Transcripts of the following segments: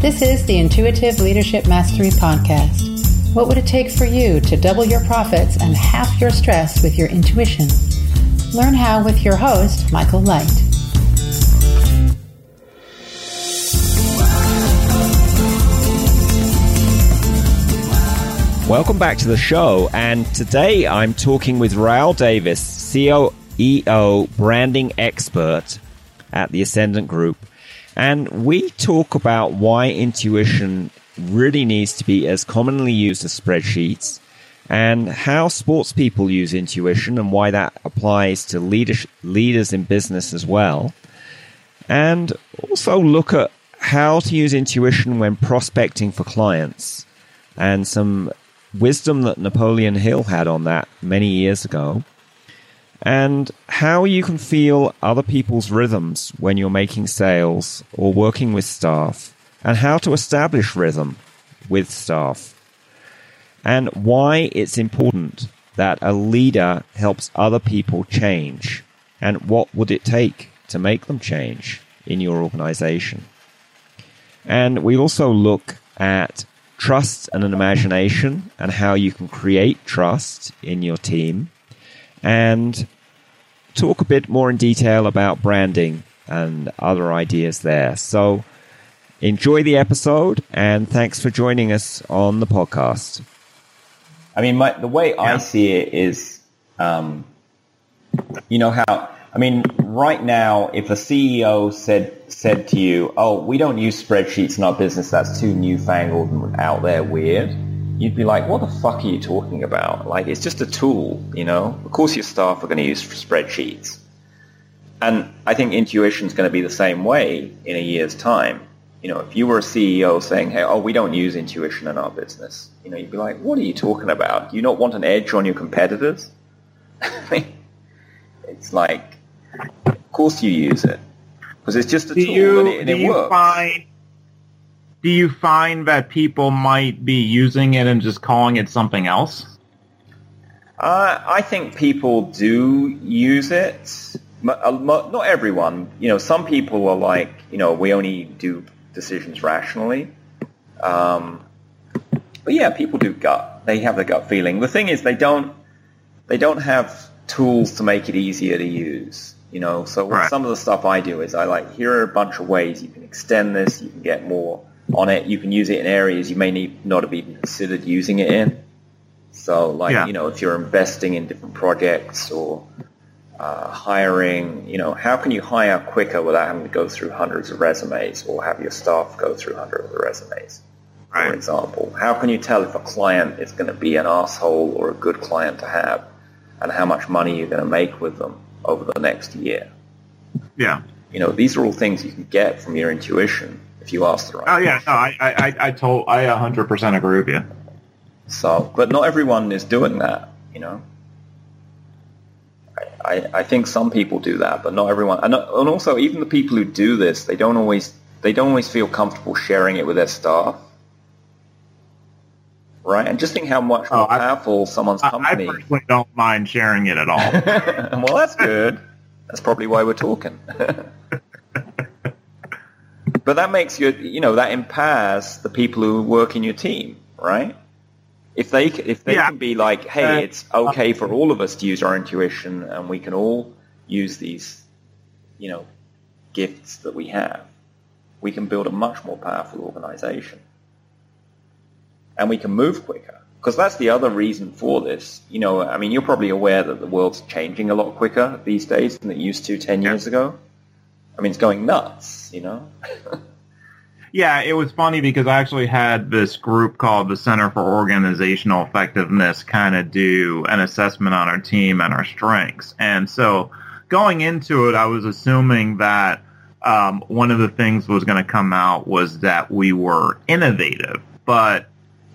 This is the Intuitive Leadership Mastery Podcast. What would it take for you to double your profits and half your stress with your intuition? Learn how with your host, Michael Light. Welcome back to the show, and today I'm talking with Raoul Davis, CEO branding expert at the Ascendant Group. And we talk about why intuition really needs to be as commonly used as spreadsheets and how sports people use intuition and why that applies to leaders, leaders in business as well. And also look at how to use intuition when prospecting for clients and some wisdom that Napoleon Hill had on that many years ago and how you can feel other people's rhythms when you're making sales or working with staff, and how to establish rhythm with staff, and why it's important that a leader helps other people change, and what would it take to make them change in your organization. And we also look at trust and an imagination and how you can create trust in your team and talk a bit more in detail about branding and other ideas there. So enjoy the episode and thanks for joining us on the podcast. I mean, my, the way yeah. I see it is, um, you know how, I mean, right now, if a CEO said, said to you, oh, we don't use spreadsheets in our business, that's too newfangled and out there weird you'd be like, what the fuck are you talking about? Like, it's just a tool, you know? Of course your staff are going to use spreadsheets. And I think intuition is going to be the same way in a year's time. You know, if you were a CEO saying, hey, oh, we don't use intuition in our business, you know, you'd be like, what are you talking about? Do you not want an edge on your competitors? it's like, of course you use it. Because it's just a do tool you, and it, and it works. Find, do you find that people might be using it and just calling it something else? Uh, I think people do use it. Uh, not everyone. You know, some people are like, you know, we only do decisions rationally. Um, but yeah, people do gut. They have the gut feeling. The thing is, they don't. They don't have tools to make it easier to use. You know, so right. some of the stuff I do is I like here are a bunch of ways you can extend this. You can get more on it. You can use it in areas you may need not have even considered using it in. So, like yeah. you know, if you're investing in different projects or uh, hiring, you know, how can you hire quicker without having to go through hundreds of resumes or have your staff go through hundreds of resumes? Right. For example, how can you tell if a client is going to be an asshole or a good client to have, and how much money you're going to make with them over the next year? Yeah. You know, these are all things you can get from your intuition if you ask the right. Oh yeah, no, I, I, I told, I 100% agree with you. So, but not everyone is doing that, you know. I, I, I think some people do that, but not everyone. And, and also, even the people who do this, they don't always, they don't always feel comfortable sharing it with their staff. Right, and just think how much oh, more oh, powerful someone's company. I personally don't mind sharing it at all. well, that's good. That's probably why we're talking. But that makes you, you know, that empowers the people who work in your team, right? If they if they yeah. can be like, hey, uh, it's okay for all of us to use our intuition, and we can all use these, you know, gifts that we have, we can build a much more powerful organization, and we can move quicker. Because that's the other reason for this. You know, I mean, you're probably aware that the world's changing a lot quicker these days than it used to 10 years ago. I mean, it's going nuts, you know? yeah, it was funny because I actually had this group called the Center for Organizational Effectiveness kind of do an assessment on our team and our strengths. And so going into it, I was assuming that um, one of the things was going to come out was that we were innovative, but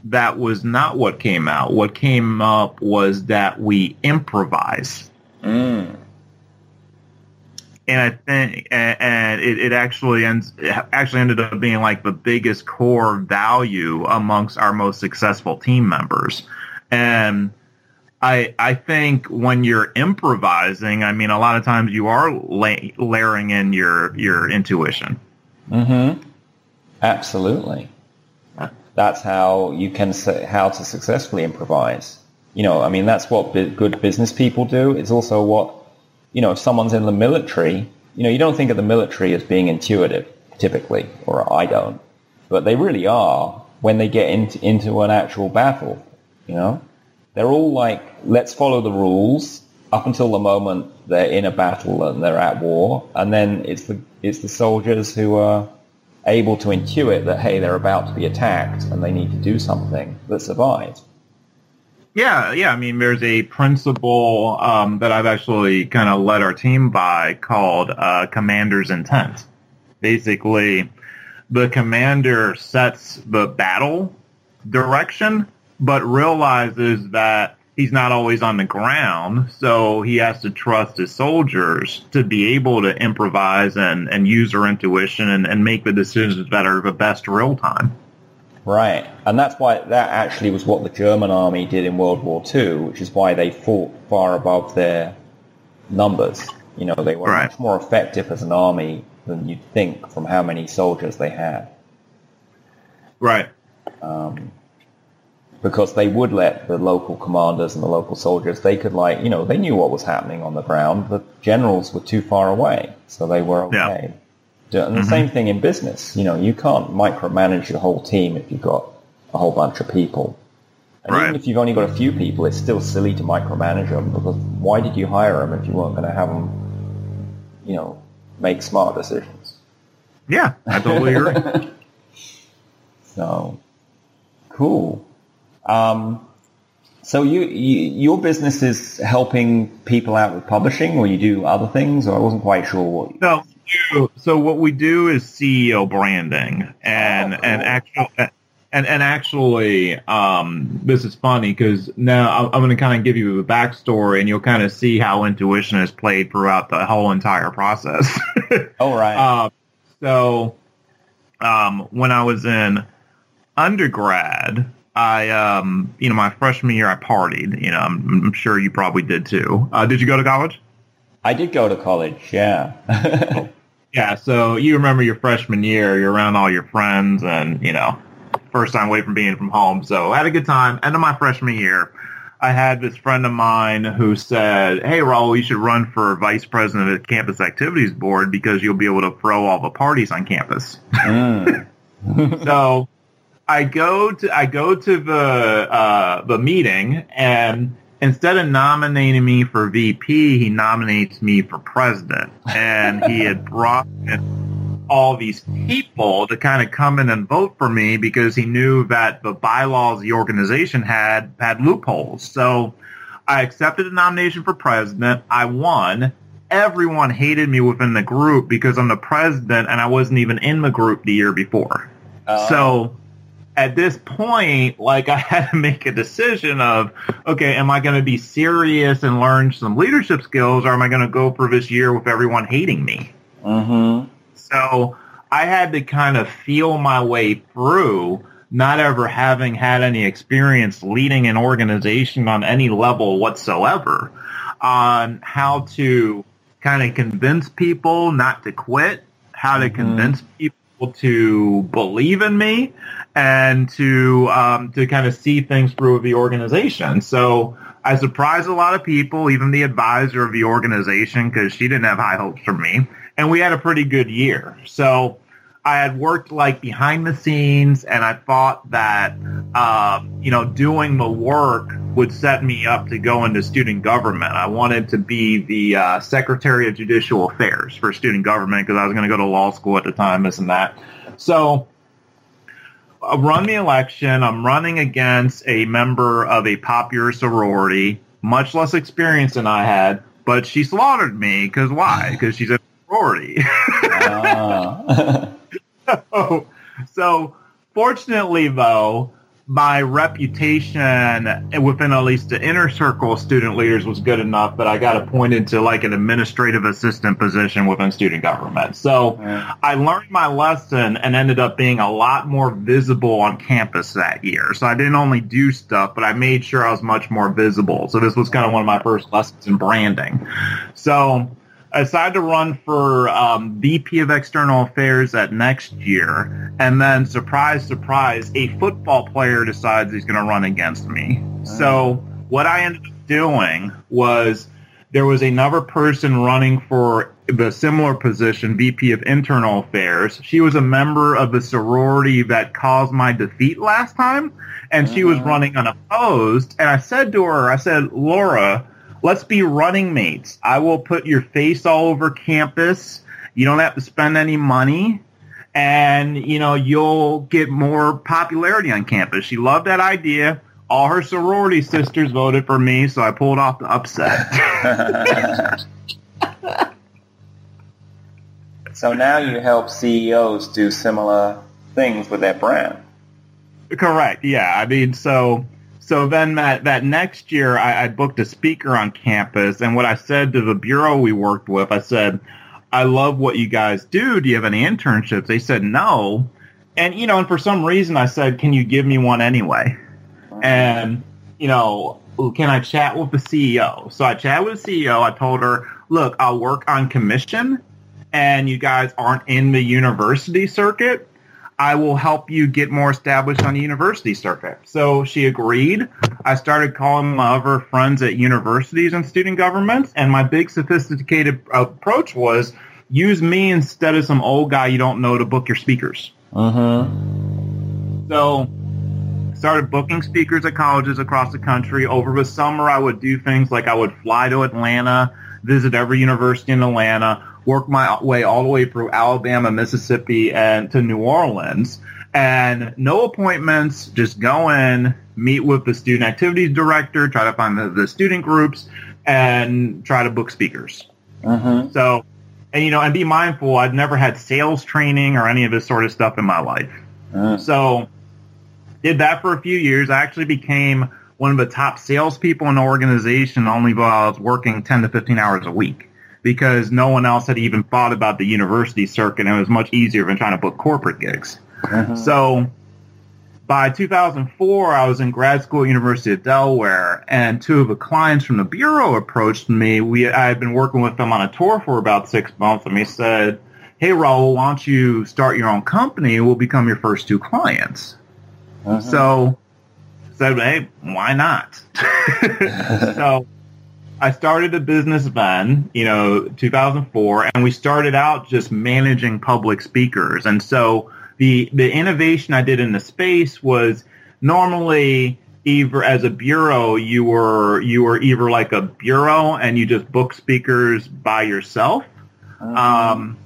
that was not what came out. What came up was that we improvise. Mm and I think and it, it actually ends actually ended up being like the biggest core value amongst our most successful team members and I I think when you're improvising I mean a lot of times you are la- layering in your your intuition mm-hmm. Absolutely. That's how you can say how to successfully improvise. You know, I mean, that's what good business people do. It's also what, you know, if someone's in the military, you know, you don't think of the military as being intuitive, typically, or I don't, but they really are when they get into, into an actual battle, you know? They're all like, let's follow the rules up until the moment they're in a battle and they're at war, and then it's the, it's the soldiers who are able to intuit that, hey, they're about to be attacked and they need to do something that survives. Yeah, yeah. I mean, there's a principle um, that I've actually kind of led our team by called uh, commander's intent. Basically, the commander sets the battle direction, but realizes that he's not always on the ground, so he has to trust his soldiers to be able to improvise and, and use their intuition and, and make the decisions that are the best real time. Right. And that's why that actually was what the German army did in World War II, which is why they fought far above their numbers. You know, they were Right. much more effective as an army than you'd think from how many soldiers they had. Right. Um, because they would let the local commanders and the local soldiers, they could like, you know, they knew what was happening on the ground. The generals were too far away, so they were Yeah. And the same thing in business. You know, you can't micromanage your whole team if you've got a whole bunch of people. And even if you've only got a few people, it's still silly to micromanage them because why did you hire them if you weren't going to have them, you know, make smart decisions? Yeah, I totally agree. So, cool. Um, so you, you your business is helping people out with publishing, or you do other things, or I wasn't quite sure what. So, so- so what we do is CEO branding, and Oh, cool. and actual. And, and actually, um, this is funny because now I'm, I'm going to kind of give you the backstory, and you'll kind of see how intuition has played throughout the whole entire process. Oh right. Uh, so, um, when I was in undergrad, I, um, you know, my freshman year, I partied. You know, I'm, I'm sure you probably did too. Uh, did you go to college? I did go to college. Yeah. Yeah. So you remember your freshman year, you're around all your friends, and you know, first time away from being from home. So I had a good time. End of my freshman year. I had this friend of mine who said, "Hey, Raoul, you should run for vice president of the campus activities board because you'll be able to throw all the parties on campus." Mm. so I go to I go to the uh, the meeting, and instead of nominating me for VP, he nominates me for president, and he had brought in all these people to kind of come in and vote for me because he knew that the bylaws the organization had had loopholes. So I accepted the nomination for president. I won. Everyone hated me within the group because I'm the president and I wasn't even in the group the year before. Uh, So at this point, like I had to make a decision of, okay, am I going to be serious and learn some leadership skills or am I going to go for this year with everyone hating me? mhm. So I had to kind of feel my way through not ever having had any experience leading an organization on any level whatsoever on how to kind of convince people not to quit, how to convince people to believe in me and to um, to kind of see things through the organization. So I surprised a lot of people, even the advisor of the organization, because she didn't have high hopes for me. And we had a pretty good year. So I had worked like behind the scenes, and I thought that um, you know doing the work would set me up to go into student government. I wanted to be the uh, Secretary of Judicial Affairs for student government because I was going to go to law school at the time, this and that. So I run the election. I'm running against a member of a popular sorority, much less experience than I had, but she slaughtered me because why? Because she's a sorority. Ah. so, so fortunately though, my reputation within at least the inner circle of student leaders was good enough that I got appointed to like an administrative assistant position within student government. So Yeah. I learned my lesson and ended up being a lot more visible on campus that year. So I didn't only do stuff, but I made sure I was much more visible. So this was kind of one of my first lessons in branding. So decided to run for um, VP of External Affairs at next year, and then surprise, surprise, a football player decides he's going to run against me. So what I ended up doing was there was another person running for the similar position, VP of Internal Affairs. She was a member of the sorority that caused my defeat last time, and she was running unopposed. And I said to her, I said, Laura, let's be running mates. I will put your face all over campus. You don't have to spend any money. And, you know, you'll get more popularity on campus. She loved that idea. All her sorority sisters voted for me, so I pulled off the upset. so now you help CEOs do similar things with their brand. Correct. Yeah. I mean, so so then that that next year, I, I booked a speaker on campus, and what I said to the bureau we worked with, I said, "I love what you guys do. Do you have any internships?" They said no, and you know, and for some reason, I said, "Can you give me one anyway?" And you know, can I chat with the CEO? So I chatted with the CEO. I told her, "Look, I'll work on commission, and you guys aren't in the university circuit." I will help you get more established on the university circuit. So she agreed. I started calling my other friends at universities and student governments, and my big sophisticated approach was use me instead of some old guy you don't know to book your speakers. Mm-hmm. So started booking speakers at colleges across the country. Over the summer, I would do things like I would fly to Atlanta, visit every university in Atlanta, work my way all the way through Alabama, Mississippi, and to New Orleans. And no appointments, just go in, meet with the student activities director, try to find the, the student groups, and try to book speakers. Mm-hmm. So, and you know, and be mindful, I've never had sales training or any of this sort of stuff in my life. Mm. So, did that for a few years. I actually became one of the top salespeople in the organization only while I was working 10 to 15 hours a week because no one else had even thought about the university circuit and it was much easier than trying to book corporate gigs. Mhm. So by 2004, I was in grad school at University of Delaware, and two of the clients from the bureau approached me. We I had been working with them on a tour for about six months, and they said, "Hey, Raoul, why don't you start your own company? We'll become your first two clients." Mhm. So said, hey, why not? so I started a business then, you know, 2004, and we started out just managing public speakers. And so the the innovation I did in the space was normally either as a bureau you were you were either like a bureau and you just book speakers by yourself. Um,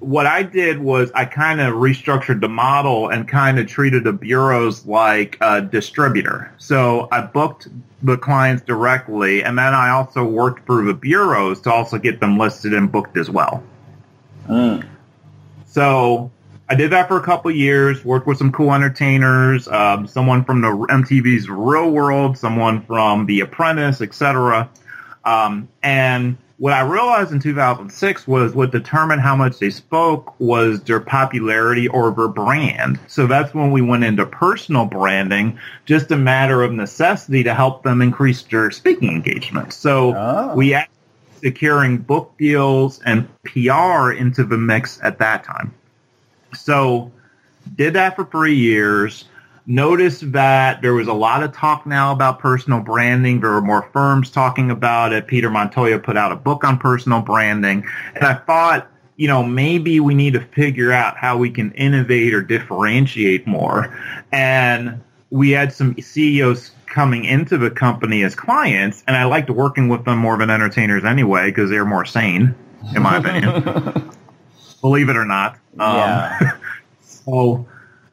what I did was I kind of restructured the model and kind of treated the bureaus like a distributor. So I booked the clients directly, and then I also worked through the bureaus to also get them listed and booked as well. Mm. So I did that for a couple of years. Worked with some cool entertainers, um, someone from the MTV's Real World, someone from The Apprentice, etc. Um, and what I realized in 2006 was what determined how much they spoke was their popularity or their brand. So that's when we went into personal branding, just a matter of necessity to help them increase their speaking engagement. So Oh. we added securing book deals and PR into the mix at that time. So did that for three years. Noticed that there was a lot of talk now about personal branding. There were more firms talking about it. Peter Montoya put out a book on personal branding. And I thought, you know, maybe we need to figure out how we can innovate or differentiate more. And we had some CEOs coming into the company as clients, and I liked working with them more than entertainers anyway because they're more sane, in my opinion. Believe it or not. Um, Yeah. so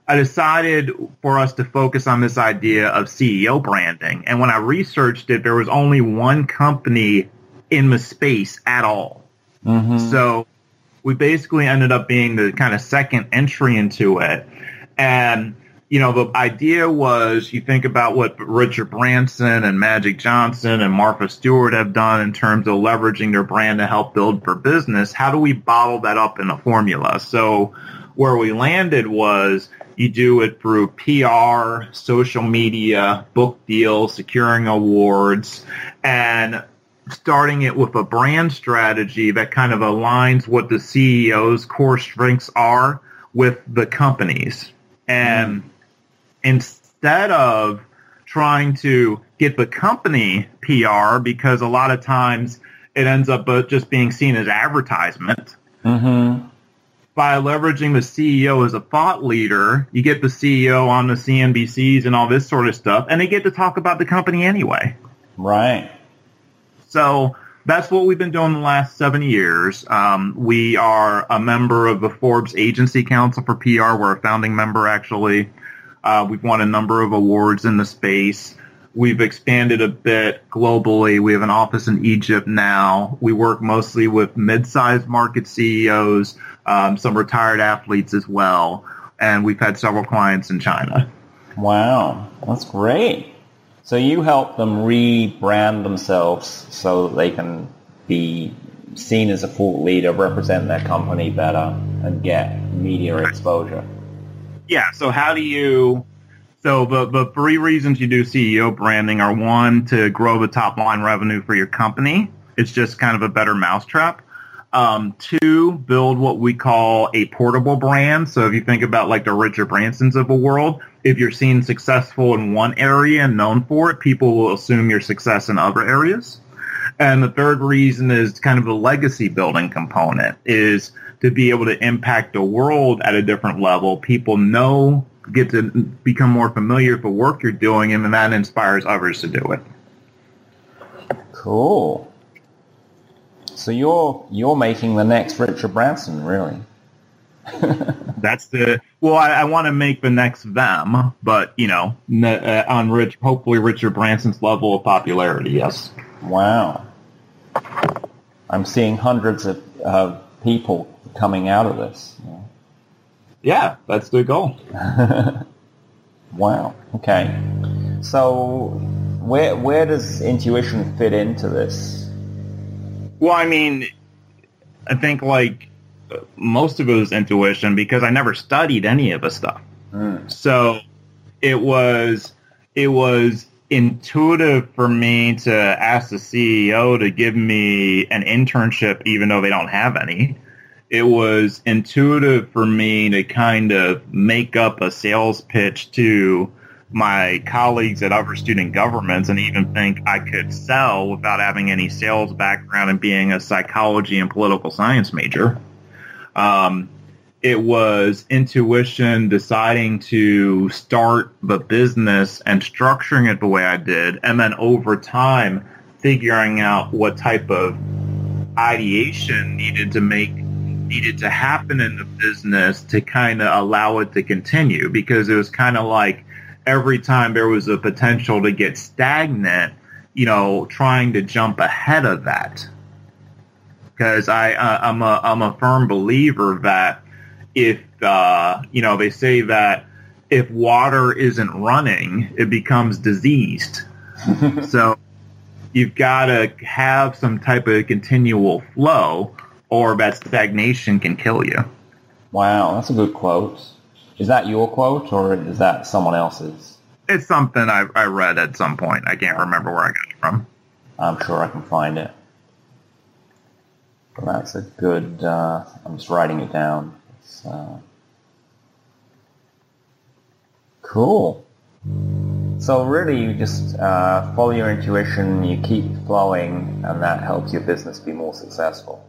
I decided for us to focus on this idea of CEO branding. And when I researched it, there was only one company in the space at all. Mhm. So we basically ended up being the kind of second entry into it. And, you know, the idea was you think about what Richard Branson and Magic Johnson and Martha Stewart have done in terms of leveraging their brand to help build for business. How do we bottle that up in a formula? So where we landed was you do it through PR, social media, book deals, securing awards, and starting it with a brand strategy that kind of aligns what the CEO's core strengths are with the companies. And mm. instead of trying to get the company PR, because a lot of times it ends up just being seen as advertisement. Mm-hmm. By leveraging the CEO as a thought leader, you get the CEO on the CNBCs and all this sort of stuff, and they get to talk about the company anyway. Right. So that's what we've been doing the last seven years. Um, we are a member of the Forbes Agency Council for PR. We're a founding member, actually. Uh, we've won a number of awards in the space. We've expanded a bit globally. We have an office in Egypt now. We work mostly with mid-sized market CEOs, um, some retired athletes as well, and we've had several clients in China. Wow, that's great. So you help them rebrand themselves so that they can be seen as a thought leader, represent their company better, and get media exposure. Yeah. So how do you? So the the three reasons you do CEO branding are one to grow the top line revenue for your company. It's just kind of a better mousetrap. Um, two, build what we call a portable brand. So if you think about like the Richard Bransons of the world, if you're seen successful in one area and known for it, people will assume your success in other areas. And the third reason is kind of the legacy building component is to be able to impact the world at a different level. People know, get to become more familiar with the work you're doing, and then that inspires others to do it. Cool. So you're you're making the next Richard Branson, really? That's the well. I, I want to make the next them, but you know, uh, on Rich, hopefully Richard Branson's level of popularity. Yes. Wow. I'm seeing hundreds of uh, people coming out of this. Yeah, that's the goal. wow. Okay. So, where where does intuition fit into this? Well, I mean, I think like most of it was intuition because I never studied any of the stuff. Mm. So it was it was intuitive for me to ask the CEO to give me an internship even though they don't have any. It was intuitive for me to kind of make up a sales pitch to my colleagues at other student governments and even think I could sell without having any sales background and being a psychology and political science major. Um, it was intuition deciding to start the business and structuring it the way I did, and then over time figuring out what type of ideation needed to make needed to happen in the business to kind of allow it to continue because it was kind of like every time there was a potential to get stagnant, you know, trying to jump ahead of that because I uh, I'm a I'm a firm believer that if uh, you know they say that if water isn't running, it becomes diseased. so you've got to have some type of continual flow, or that stagnation can kill you. Wow, that's a good quote. Is that your quote, or is that someone else's? It's something I, I read at some point. I can't remember where I got it from. I'm sure I can find it. Well, that's a good. Uh, I'm just writing it down. Uh, cool. So really, you just uh, follow your intuition. You keep flowing, and that helps your business be more successful.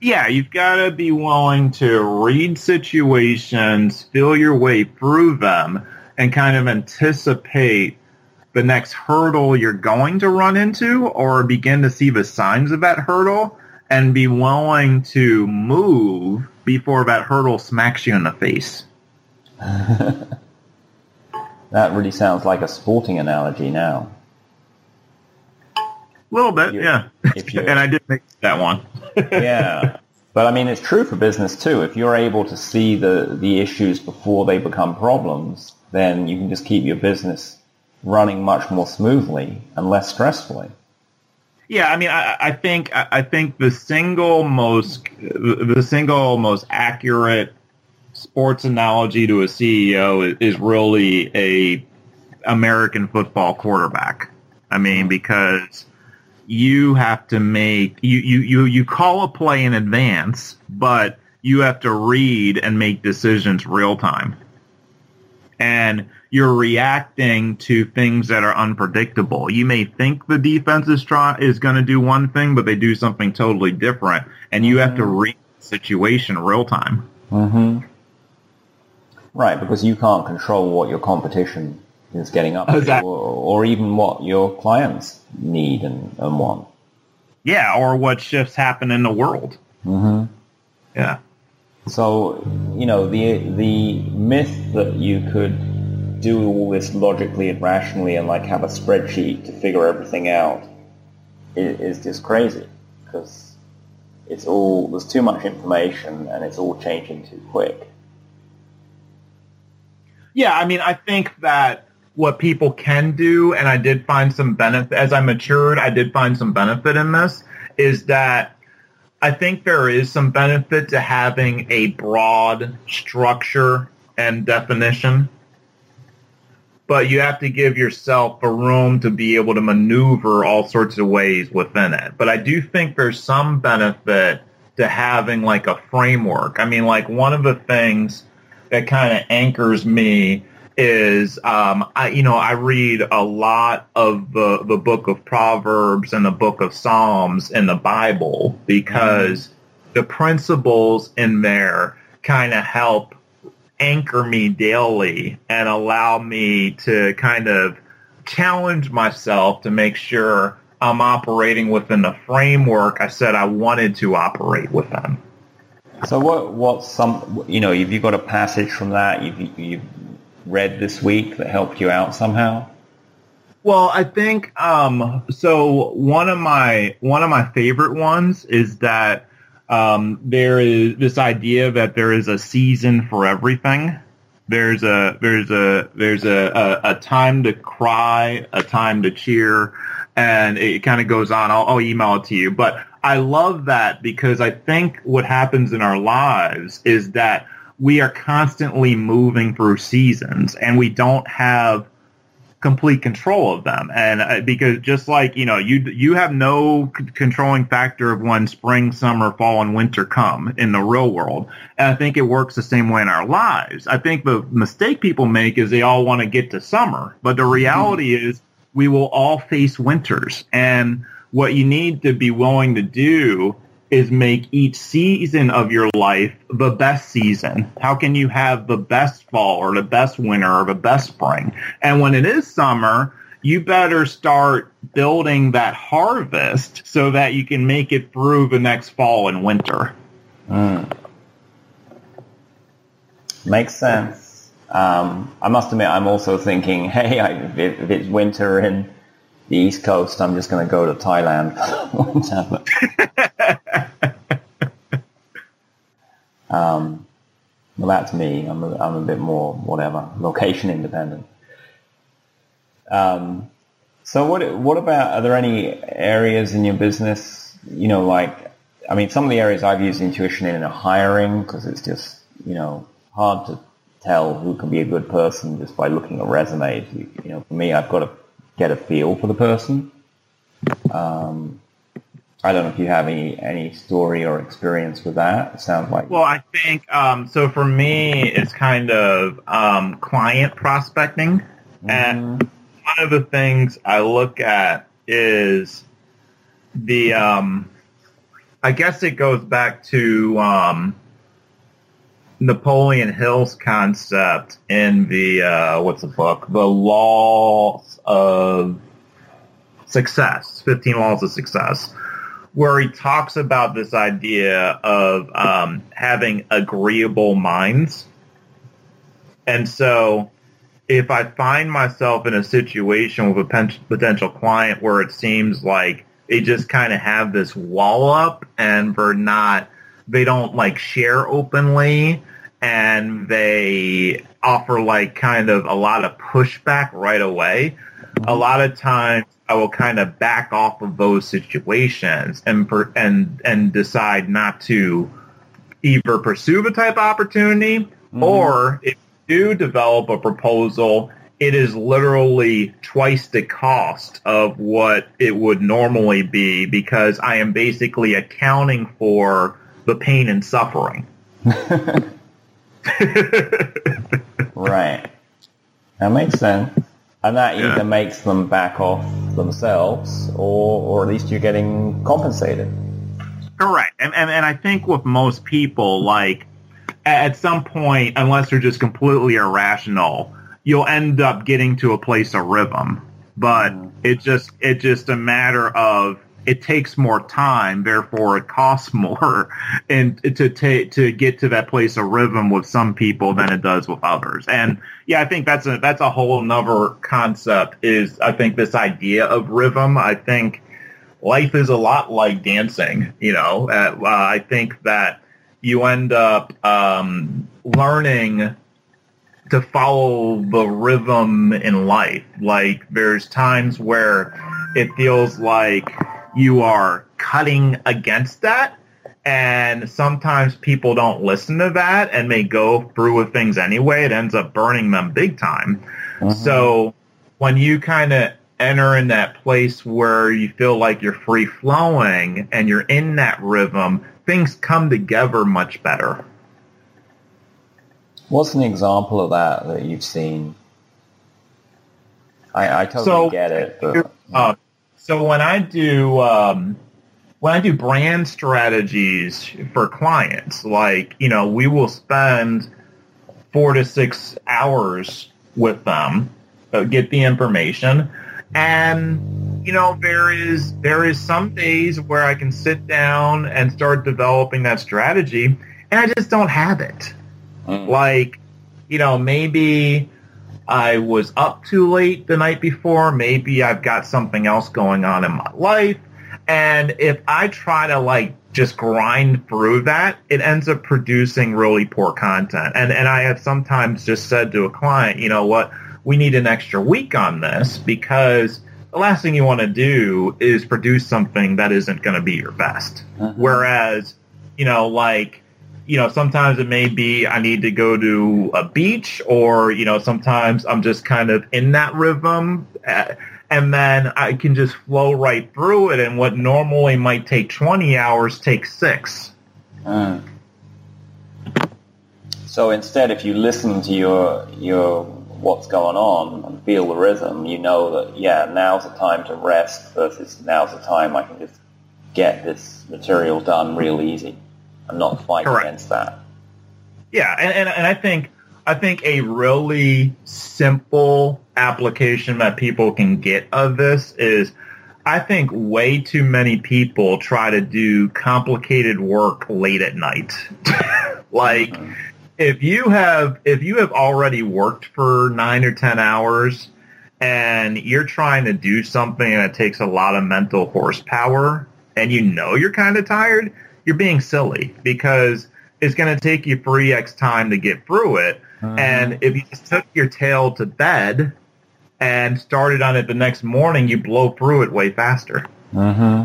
Yeah, you've got to be willing to read situations, feel your way through them, and kind of anticipate the next hurdle you're going to run into or begin to see the signs of that hurdle and be willing to move before that hurdle smacks you in the face. that really sounds like a sporting analogy now. A little bit, yeah. and I did make that one. yeah. But I mean, it's true for business too. If you're able to see the, the issues before they become problems, then you can just keep your business running much more smoothly and less stressfully. Yeah, I mean, I, I think I think the single most the single most accurate sports analogy to a CEO is really a American football quarterback. I mean, because you have to make you, you, you, you call a play in advance, but you have to read and make decisions real time. And you're reacting to things that are unpredictable. You may think the defense is try is going to do one thing, but they do something totally different, and you have to read the situation real time. Mm-hmm. Right, because you can't control what your competition is getting up to, Exactly. or, or even what your clients need and, and want. Yeah, or what shifts happen in the world. Mm-hmm. Yeah. So, you know, the the myth that you could do all this logically and rationally and like have a spreadsheet to figure everything out is, is just crazy because it's all there's too much information and it's all changing too quick. Yeah, I mean, I think that what people can do, and I did find some benefit as I matured, I did find some benefit in this, is that I think there is some benefit to having a broad structure and definition. But you have to give yourself a room to be able to maneuver all sorts of ways within it. But I do think there's some benefit to having like a framework. I mean, like one of the things that kind of anchors me is um, I you know I read a lot of the the book of Proverbs and the book of Psalms in the Bible because the principles in there kind of help anchor me daily and allow me to kind of challenge myself to make sure I'm operating within the framework I said I wanted to operate within. So what what's some you know if you've got a passage from that you've you've read this week that helped you out somehow? Well, I think um, so. One of my one of my favorite ones is that um, there is this idea that there is a season for everything. There's a there's a there's a, a, a time to cry, a time to cheer, and it kind of goes on. I'll, I'll email it to you, but I love that because I think what happens in our lives is that we are constantly moving through seasons, and we don't have complete control of them. And uh, because just like you know you you have no c- controlling factor of when spring summer fall and winter come in the real world. And i think it works the same way in our lives. I think the mistake people make is they all want to get to summer but the reality is we will all face winters. And what you need to be willing to do is make each season of your life the best season. How can you have the best fall or the best winter or the best spring? And when it is summer, you better start building that harvest so that you can make it through the next fall and winter. Makes sense. Um, I must admit, I'm also thinking, hey, I, if, if it's winter in the East Coast, I'm just going to go to Thailand. um, well, that's me. I'm a, I'm a bit more whatever, location independent. Um, so what what about? Are there any areas in your business? You know, like I mean, some of the areas I've used intuition in are hiring because it's just you know hard to tell who can be a good person just by looking at resumes. You, you know, for me, I've got to get a feel for the person. Um, I don't know if you have any any story or experience with that. It sounds like Well, I think um, so. For me, it's kind of um, client prospecting, and one of the things I look at is the. Um, I guess it goes back to um, Napoleon Hill's concept in the uh, what's the book? The Laws of Success, Fifteen Laws of Success where he talks about this idea of um, having agreeable minds. And so if I find myself in a situation with a potential client where it seems like they just kind of have this wall up and they're not, they don't like share openly and they offer like kind of a lot of pushback right away. A lot of times I will kind of back off of those situations and per, and and decide not to either pursue the type of opportunity mm-hmm. or if you do develop a proposal it is literally twice the cost of what it would normally be because I am basically accounting for the pain and suffering. right. That makes sense. And that Yeah. either makes them back off themselves or, or at least you're getting compensated. Correct. And, and and I think with most people, like at some point, unless they're just completely irrational, you'll end up getting to a place of rhythm. But mm. it's just it's just a matter of it takes more time, therefore it costs more, and to take to get to that place of rhythm with some people than it does with others. And yeah, I think that's a that's a whole another concept. Is I think this idea of rhythm. I think life is a lot like dancing. You know, uh, I think that you end up um, learning to follow the rhythm in life. Like there's times where it feels like you are cutting against that. And sometimes people don't listen to that and may go through with things anyway. It ends up burning them big time. So when you kind of enter in that place where you feel like you're free flowing and you're in that rhythm, things come together much better. What's an example of that that you've seen? I, I totally So- get it, but Uh, so when I do um, when I do brand strategies for clients, like you know, we will spend four to six hours with them, uh, get the information, and you know, there is there is some days where I can sit down and start developing that strategy, and I just don't have it. Mm. Like, you know, maybe I was up too late the night before. Maybe I've got something else going on in my life. And if I try to like just grind through that, it ends up producing really poor content. And and I have sometimes just said to a client, you know what, we need an extra week on this because the last thing you want to do is produce something that isn't going to be your best. Uh-huh. Whereas, you know, like you know, sometimes it may be I need to go to a beach or, you know, sometimes I'm just kind of in that rhythm uh, and then I can just flow right through it and what normally might take 20 hours takes six. Mm. So instead, if you listen to your your what's going on and feel the rhythm, you know that yeah, now's the time to rest versus now's the time I can just get this material done real easy and not fight Correct. against that. Yeah, and, and, and I think I think a really simple application that people can get of this is I think way too many people try to do complicated work late at night. like mm-hmm. if you have if you have already worked for 9 or 10 hours and you're trying to do something that takes a lot of mental horsepower and you know you're kind of tired, you're being silly because it's going to take you 3x time to get through it. And if you just took your tail to bed and started on it the next morning, you blow through it way faster. hmm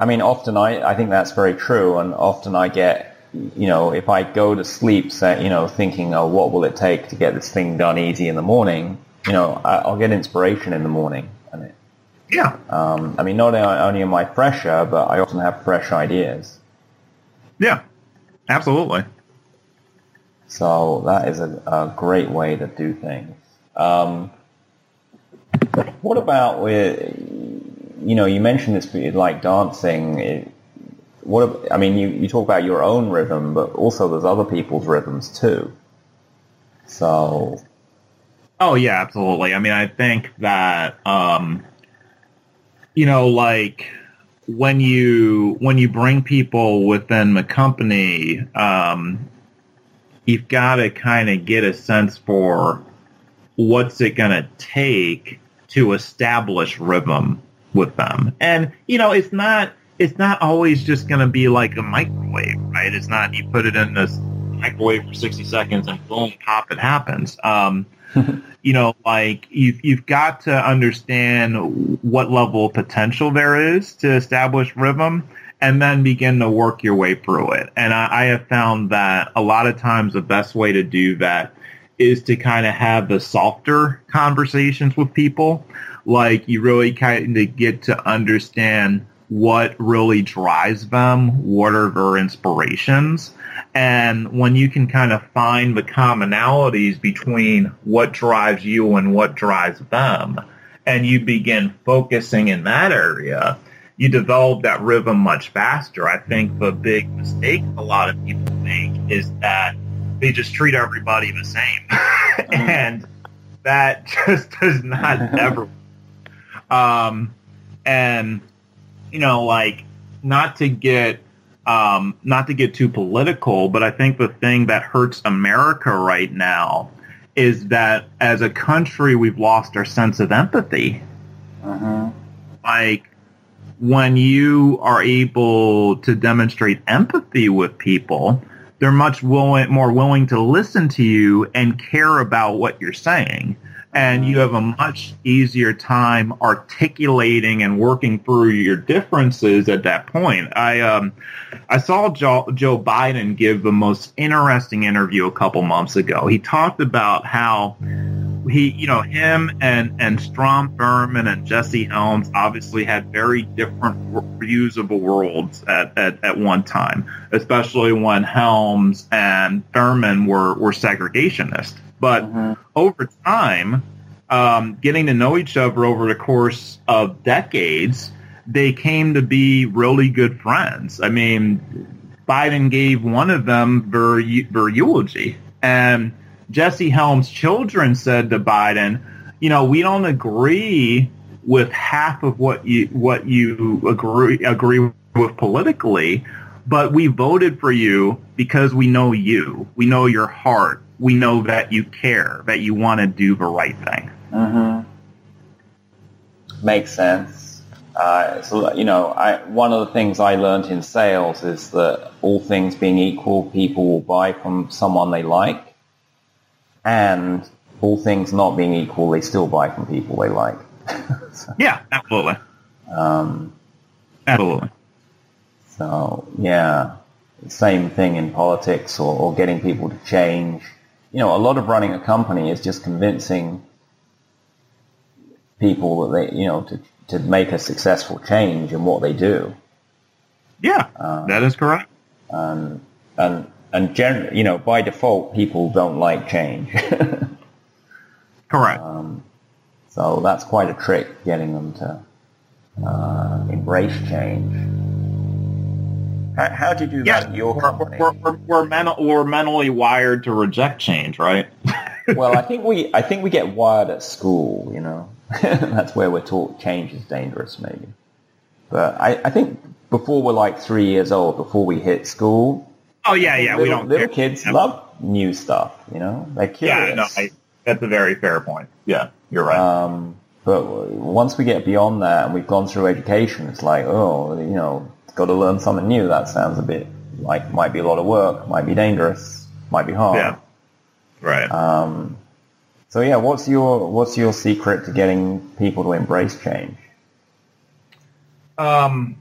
I mean, often I, I think that's very true, and often I get, you know, if I go to sleep, say, you know, thinking, oh, what will it take to get this thing done easy in the morning? You know, I, I'll get inspiration in the morning, Yeah. um, I mean, not only am I fresher, but I often have fresh ideas. Yeah. Absolutely. So that is a, a great way to do things. Um, what about with, you know, you mentioned this like dancing. It, what I mean, you, you talk about your own rhythm, but also there's other people's rhythms too. So Oh yeah, absolutely. I mean, I think that um, you know, like when you when you bring people within the company, um, you've got to kind of get a sense for what's it going to take to establish rhythm with them. And you know, it's not it's not always just going to be like a microwave, right? It's not you put it in this microwave for 60 seconds and boom, pop, it happens. Um, you know, like you've you've got to understand what level of potential there is to establish rhythm, and then begin to work your way through it. And I, I have found that a lot of times the best way to do that is to kind of have the softer conversations with people. Like you really kind of get to understand what really drives them, what are their inspirations. And when you can kind of find the commonalities between what drives you and what drives them, and you begin focusing in that area, you develop that rhythm much faster. I think the big mistake a lot of people make is that they just treat everybody the same. and that just does not ever um and you know like not to get um not to get too political but i think the thing that hurts america right now is that as a country we've lost our sense of empathy Mm-hmm. like when you are able to demonstrate empathy with people, they're much willing, more willing to listen to you and care about what you're saying. And you have a much easier time articulating and working through your differences at that point. I um, I saw Joe, Joe Biden give the most interesting interview a couple months ago. He talked about how he, you know, him and and Strom Thurmond and Jesse Helms obviously had very different views of the world at, at, at one time, especially when Helms and Thurmond were were segregationists. But Mhm. over time, um, getting to know each other over the course of decades, they came to be really good friends. I mean, Biden gave one of them their, their eulogy. And Jesse Helms' children said to Biden, you know, we don't agree with half of what you what you agree agree with politically, but we voted for you because we know you. We know your heart. We know that you care, that you want to do the right thing. Mm-hmm. Makes sense. Uh, so you know, I, one of the things I learned in sales is that all things being equal, people will buy from someone they like, and all things not being equal, they still buy from people they like. so, Yeah, absolutely. um, Absolutely. so yeah, same thing in politics or, or getting people to change. You know, a lot of running a company is just convincing people that they, you know, to, to make a successful change in what they do. Yeah, Uh, that is correct. and and and gen- you know, by default, people don't like change. Correct. um, so that's quite a trick getting them to uh, embrace change. How, how do you do Yes, that in your we're, company? we're, we're, we're, we're mentally wired to reject change, right? well, I think we I think we get wired at school. You know, that's where we're taught change is dangerous, maybe. But I, I think before we're like three years old, before we hit school, oh yeah, yeah. little, we don't. little care. kids Yeah. love new stuff. You know, they're curious. Yeah, no, I, that's a very fair point. Yeah, you're right. Um, but once we get beyond that and we've gone through education, it's like, oh, you know, got to learn something new. That sounds a bit like might be a lot of work, might be dangerous, might be hard. yeah, right. Um, so yeah, what's your what's your secret to getting people to embrace change? Um,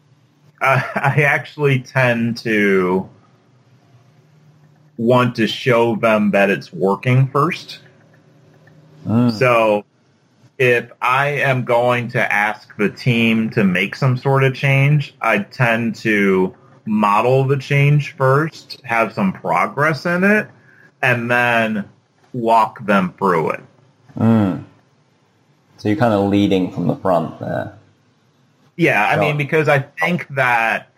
I, I actually tend to want to show them that it's working first. Mm. So if I am going to ask the team to make some sort of change, I tend to model the change first, have some progress in it, and then walk them through it. Mm. So you're kind of leading from the front there. Yeah, I mean, because I think that,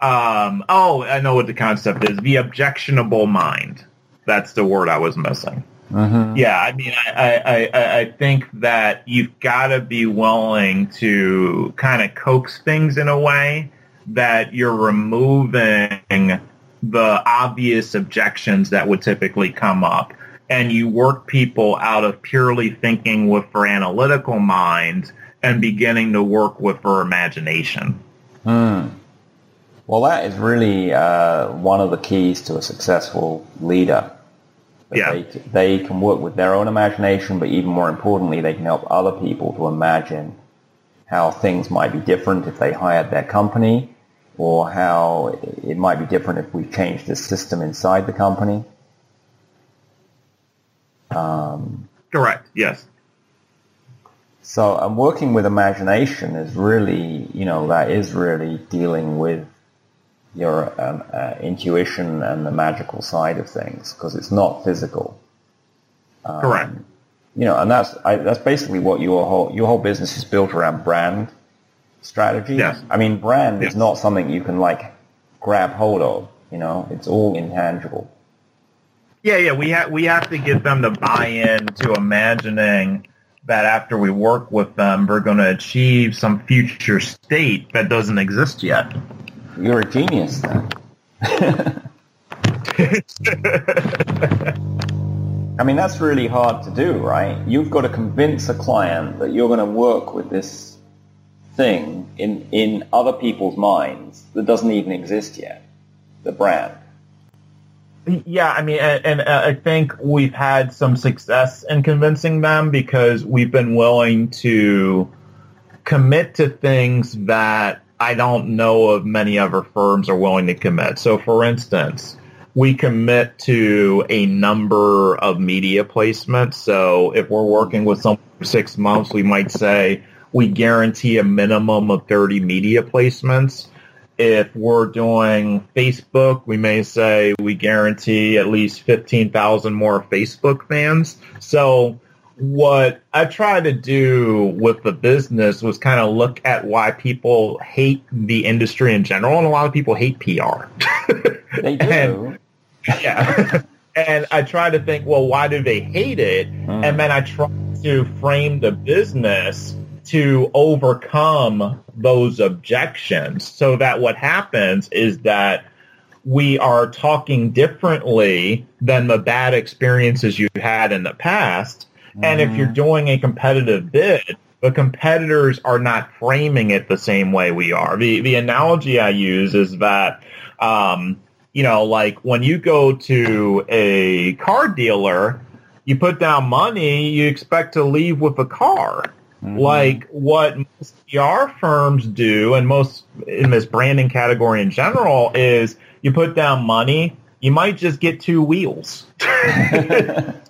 um, oh, I know what the concept is. The objectionable mind. That's the word I was missing. Mm-hmm. Yeah, I mean, I, I, I, think that you've got to be willing to kind of coax things in a way that you're removing the obvious objections that would typically come up. And you work people out of purely thinking with their analytical mind and beginning to work with their imagination. Mm. Well, that is really uh, one of the keys to a successful leader. That Yeah. They, they can work with their own imagination, but even more importantly, they can help other people to imagine how things might be different if they hired their company, or how it might be different if we changed the system inside the company. Um, Correct. Yes. so I'm working with imagination is really, you know, that is really dealing with your um, uh, intuition and the magical side of things because it's not physical. Um, Correct. You know, and that's I, that's basically what your whole your whole business is built around brand strategy. Yes. I mean, brand Yes. is not something you can like grab hold of. You know, it's all intangible. Yeah, yeah. We have we have to get them to buy in to imagining that after we work with them, we're going to achieve some future state that doesn't exist yet. You're a genius then. I mean, that's really hard to do, right? You've got to convince a client that you're going to work with this thing in, in other people's minds that doesn't even exist yet, the brand. Yeah, I mean, and, and uh, I think we've had some success in convincing them because we've been willing to commit to things that I don't know of many other firms are willing to commit. So, for instance, we commit to a number of media placements. So, if we're working with someone for six months, we might say we guarantee a minimum of 30 media placements if we're doing Facebook, we may say we guarantee at least 15,000 more Facebook fans. So what I tried to do with the business was kind of look at why people hate the industry in general, and a lot of people hate PR. They do. And- yeah. and I tried to think, well, why do they hate it? Mm. And then I try to frame the business to overcome those objections so that what happens is that we are talking differently than the bad experiences you had in the past. And if you're doing a competitive bid, the competitors are not framing it the same way we are. The the analogy I use is that um, you know, like when you go to a car dealer, you put down money, you expect to leave with a car. Like what most PR firms do, and most in this branding category in general, is you put down money, you might just get two wheels.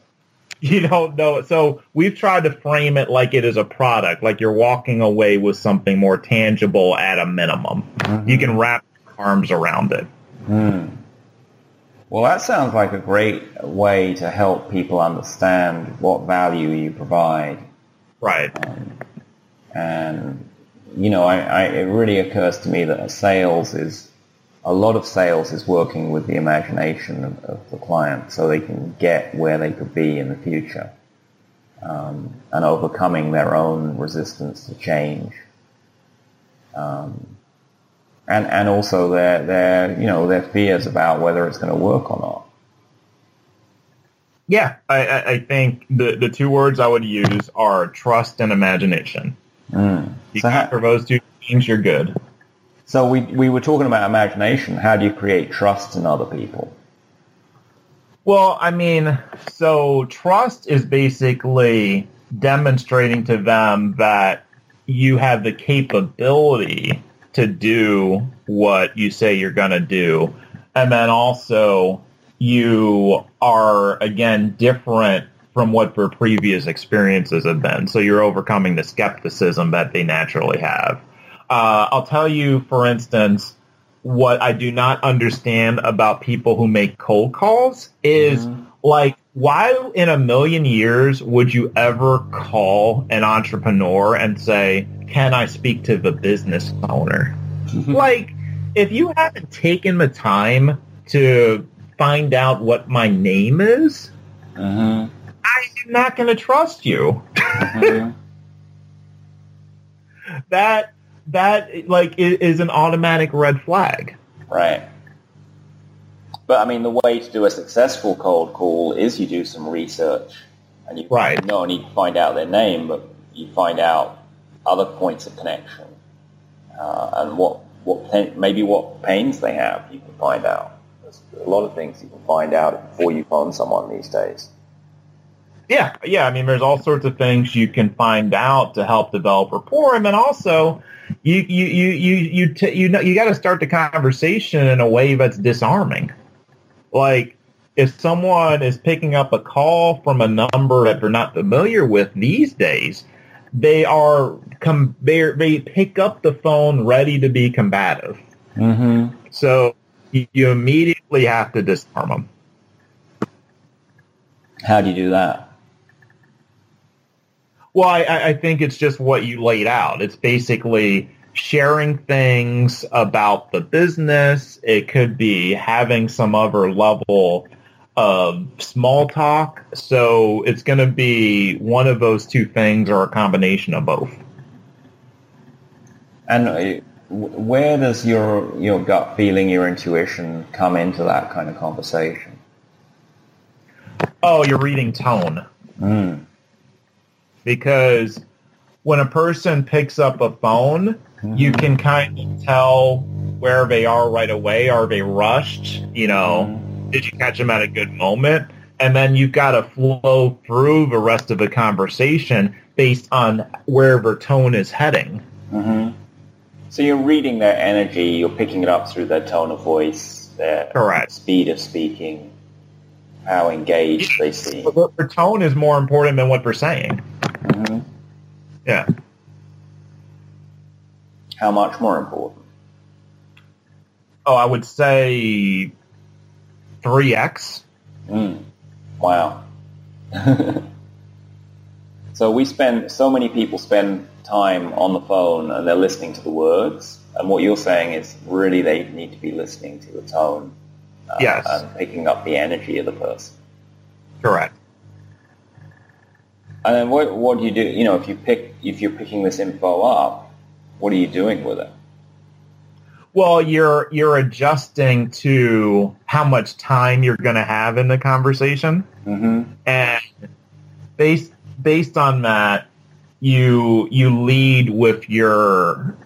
you don't know. So we've tried to frame it like it is a product, like you're walking away with something more tangible at a minimum. You mm-hmm. can wrap your arms around it. Mm. Well, that sounds like a great way to help people understand what value you provide. Right. Um, and, you know, I, I, it really occurs to me that sales is, a lot of sales is working with the imagination of, of the client so they can get where they could be in the future um, and overcoming their own resistance to change. Um, and, and also their, their, you know, their fears about whether it's going to work or not. Yeah, I, I, think the, the two words I would use are trust and imagination. Mm. You So those two things, you're good. So we, we were talking about imagination. How do you create trust in other people? Well, I mean, so trust is basically demonstrating to them that you have the capability to do what you say you're going to do. And then also you are, again, different from what their previous experiences have been. So you're overcoming the skepticism that they naturally have. Uh, I'll tell you, for instance, what I do not understand about people who make cold calls is like, why in a million years would you ever call an entrepreneur and say, can I speak to the business owner? like, if you haven't taken the time to find out what my name is, Mm-hmm. I'm not going to trust you. that that like is an automatic red flag. Right. But I mean, the way to do a successful cold call is you do some research, and you Right. not only find out their name, but you find out other points of connection, uh, and what what pain, maybe what pains they have. You can find out. There's a lot of things you can find out before you phone someone these days. Yeah, yeah. I mean, there's all sorts of things you can find out to help develop rapport, and then also you you you you you t- you know you got to start the conversation in a way that's disarming. Like if someone is picking up a call from a number that they're not familiar with these days, they are com- they they pick up the phone ready to be combative. Mm-hmm. So you immediately have to disarm them. How do you do that? Well, I, I think it's just what you laid out. It's basically sharing things about the business. It could be having some other level of small talk. So it's going to be one of those two things or a combination of both. And uh, where does your your gut feeling, your intuition come into that kind of conversation? Oh, you're reading tone. Mm. Because when a person picks up a phone, mm-hmm. you can kind of tell where they are right away. Are they rushed? You know, mm-hmm. did you catch them at a good moment? And then you've got to flow through the rest of the conversation based on where their tone is heading. Mm-hmm. So you're reading their energy, you're picking it up through their tone of voice, their Correct. speed of speaking, how engaged they seem. But Their tone is more important than what they're saying. Mm-hmm. Yeah. How much more important? Oh, I would say 3x. Mm. Wow. so we spend, so many people spend time on the phone and they're listening to the words. And what you're saying is really they need to be listening to the tone uh, yes. and picking up the energy of the person. Correct. And then what, what do you do? You know, if you pick, if you're picking this info up, what are you doing with it? Well, you're you're adjusting to how much time you're going to have in the conversation, mm-hmm. and based based on that, you you lead with your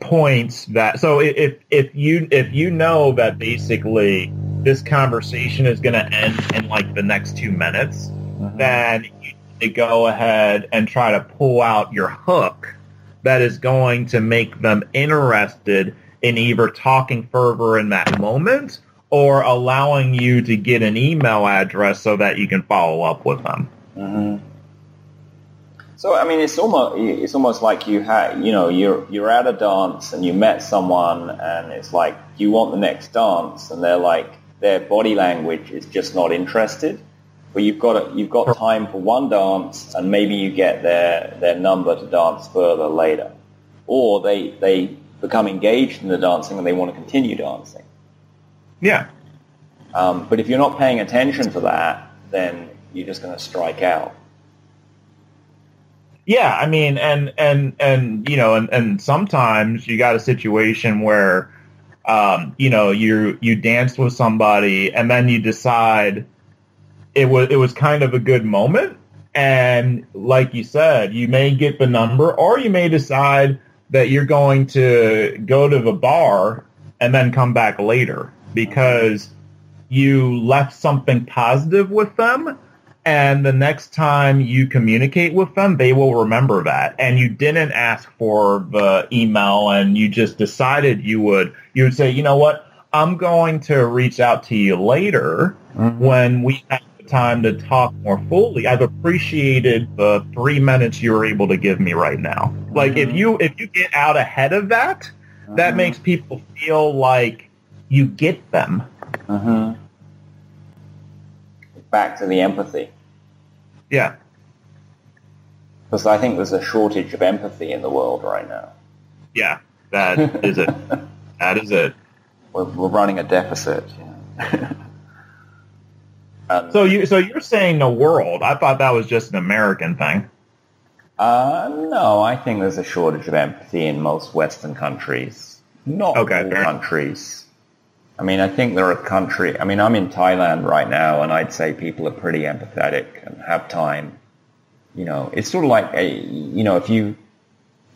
points that so if if you if you know that basically this conversation is going to end in like the next two minutes mm-hmm. then you to go ahead and try to pull out your hook that is going to make them interested in either talking further in that moment or allowing you to get an email address so that you can follow up with them mm-hmm. So I mean, it's almost it's almost like you had you know you're you're at a dance and you met someone and it's like you want the next dance and they're like their body language is just not interested, but you've got a, you've got time for one dance and maybe you get their their number to dance further later, or they they become engaged in the dancing and they want to continue dancing. Yeah. Um, but if you're not paying attention to that, then you're just going to strike out. Yeah, I mean, and and and you know, and and sometimes you got a situation where, um, you know, you you danced with somebody, and then you decide it was it was kind of a good moment, and like you said, you may get the number, or you may decide that you're going to go to the bar and then come back later because you left something positive with them and the next time you communicate with them, they will remember that. And you didn't ask for the email and you just decided you would, you would say, you know what? I'm going to reach out to you later mm-hmm. when we have time to talk more fully. I've appreciated the three minutes you were able to give me right now. Mm-hmm. Like if you, if you get out ahead of that, mm-hmm. that makes people feel like you get them. Mm-hmm. Back to the empathy. Yeah. Because I think there's a shortage of empathy in the world right now. Yeah, that is it. that is it. We're, we're running a deficit. so you so you're saying the world? I thought that was just an American thing. Uh, no, I think there's a shortage of empathy in most Western countries. Not okay, all countries. I mean, I think there are country. I mean, I'm in Thailand right now, and I'd say people are pretty empathetic and have time. You know, it's sort of like a, you know, if you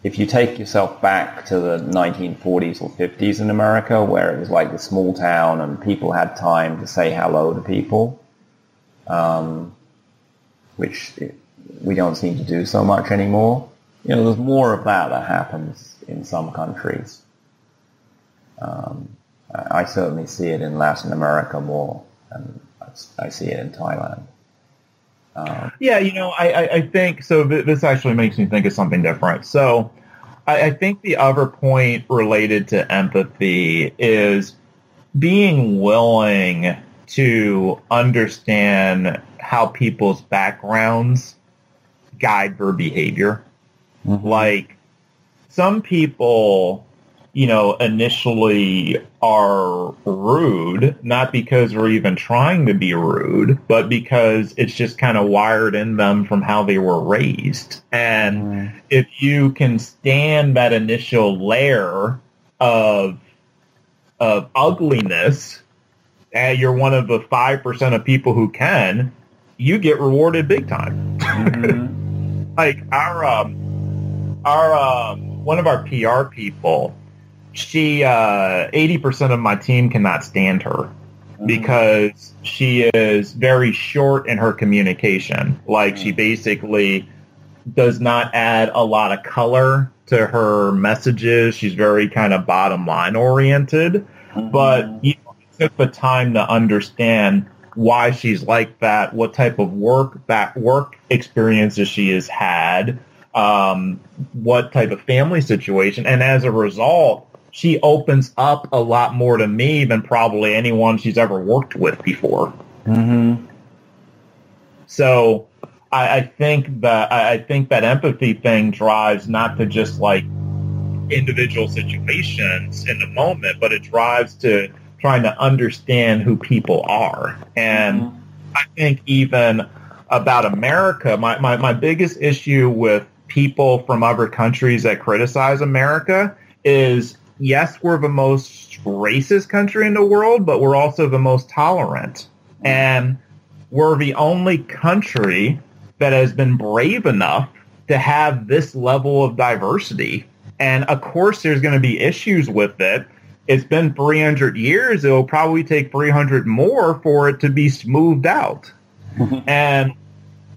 if you take yourself back to the 1940s or 50s in America, where it was like the small town and people had time to say hello to people, um, which we don't seem to do so much anymore. You know, there's more of that that happens in some countries. Um, I certainly see it in Latin America more, and I see it in Thailand. Um, yeah, you know, I, I, think so. This actually makes me think of something different. So, I, I think the other point related to empathy is being willing to understand how people's backgrounds guide their behavior. Mm-hmm. Like some people, you know, initially are rude, not because they're even trying to be rude, but because it's just kind of wired in them from how they were raised. And mm. if you can stand that initial layer of of ugliness, you're one of the five percent of people who can, you get rewarded big time. Mm-hmm. like our um, our um, one of our PR people, she uh, eighty percent of my team cannot stand her mm-hmm. because she is very short in her communication. Like mm-hmm. she basically does not add a lot of color to her messages. She's very kind of bottom line oriented. Mm-hmm. But you took the time to understand why she's like that, what type of work that work experiences she has had, um, what type of family situation, and as a result, she opens up a lot more to me than probably anyone she's ever worked with before. Mm-hmm. So I, I think that I think that empathy thing drives not to just like individual situations in the moment, but it drives to trying to understand who people are. And mm-hmm. I think even about America, my, my, my biggest issue with people from other countries that criticize America is yes, we're the most racist country in the world, but we're also the most tolerant. And we're the only country that has been brave enough to have this level of diversity. And of course, there's going to be issues with it it's been 300 years. It'll probably take 300 more for it to be smoothed out. and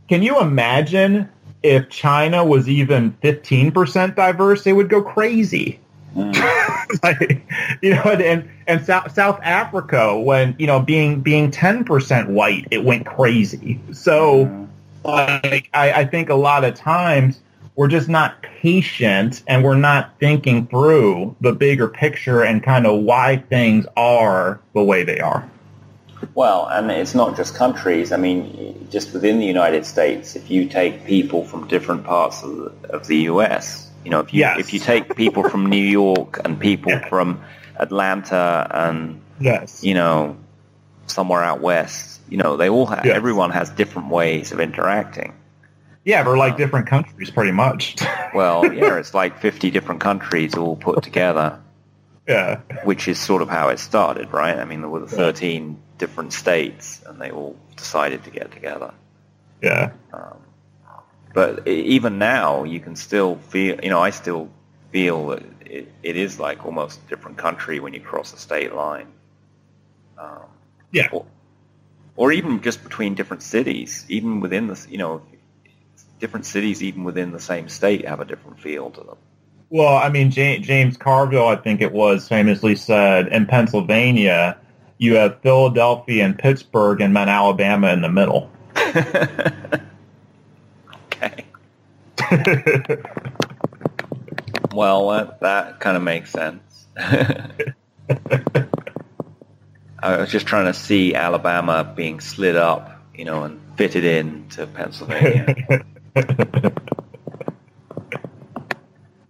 can you imagine if China was even 15% diverse, they would go crazy. Mm. like, you know, and and South South Africa, when you know being being ten percent white, it went crazy. So, mm. like, I, I think a lot of times we're just not patient and we're not thinking through the bigger picture and kind of why things are the way they are. Well, and it's not just countries. I mean, just within the United States, if you take people from different parts of the, of the U.S., you know, if you yes. if you take people from New York and people yeah. from Atlanta and yes. you know somewhere out west, you know, they all have yes. everyone has different ways of interacting. Yeah, we're like different countries, pretty much. well, yeah, it's like 50 different countries all put together. Yeah. Which is sort of how it started, right? I mean, there were 13 yeah. different states, and they all decided to get together. Yeah. Um, but even now, you can still feel, you know, I still feel that it, it is like almost a different country when you cross a state line. Um, yeah. Or, or even just between different cities, even within the, you know, different cities, even within the same state, have a different feel to them. Well, I mean, James Carville, I think it was, famously said in Pennsylvania, you have Philadelphia and Pittsburgh, and then Alabama in the middle. okay. well, that, that kind of makes sense. I was just trying to see Alabama being slid up, you know, and fitted in to Pennsylvania.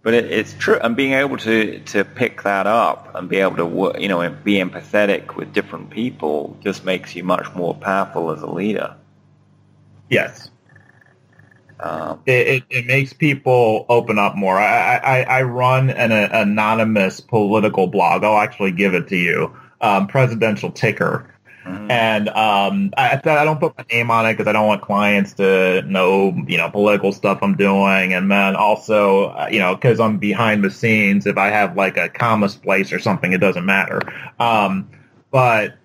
but it, it's true, and being able to, to pick that up and be able to you know be empathetic with different people just makes you much more powerful as a leader. Yes, um, it, it, it, makes people open up more. I, I, I run an a, anonymous political blog. I'll actually give it to you. Um, presidential ticker Mm-hmm. And um, I, I don't put my name on it because I don't want clients to know, you know, political stuff I'm doing. And then also, uh, you know, because I'm behind the scenes, if I have like a comma splice or something, it doesn't matter. Um, but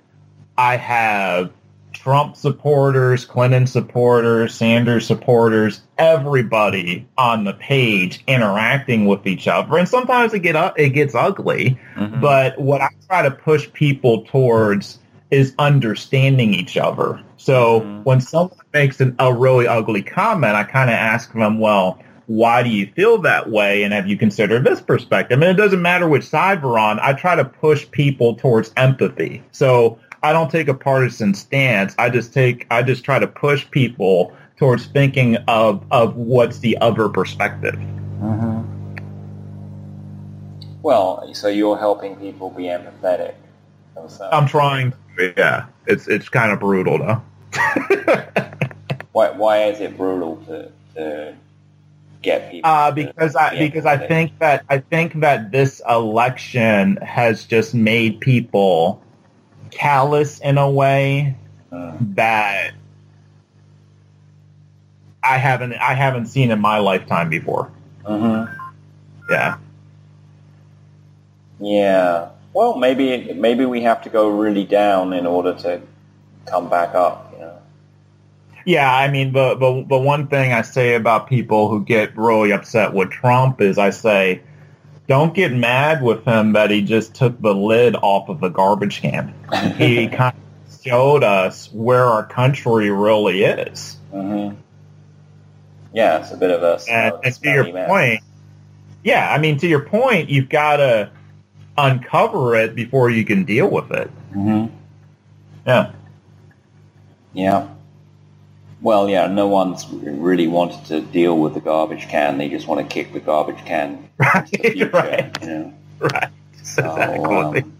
I have Trump supporters, Clinton supporters, Sanders supporters, everybody on the page interacting with each other. And sometimes it get it gets ugly. Mm-hmm. But what I try to push people towards is understanding each other. So Mhm. when someone makes an, a really ugly comment, I kind of ask them, well, why do you feel that way? And have you considered this perspective? And it doesn't matter which side we're on. I try to push people towards empathy. So I don't take a partisan stance. I just take, I just try to push people towards thinking of, of what's the other perspective. Mm-hmm. Well, so you're helping people be empathetic. Themselves. I'm trying. Yeah, it's it's kind of brutal though. Why, why is it brutal to, to get people? Uh, to because I because I empathetic? think that I think that this election has just made people callous in a way Mm. that I haven't I haven't seen in my lifetime before. Mhm. Yeah. Yeah. Well, maybe maybe we have to go really down in order to come back up. You know. Yeah, I mean, but but but one thing I say about people who get really upset with Trump is I say, don't get mad with him that he just took the lid off of the garbage can. He kind of showed us where our country really is. hmm Yeah, it's a bit of a And, and to your mess. point, yeah, I mean, to your point, you've got to uncover it before you can deal with it. Mhm. Yeah. Yeah. Well, yeah, no one's really wanted to deal with the garbage can. They just want to kick the garbage can Right. the future. right. You know? Right. So, exactly. um,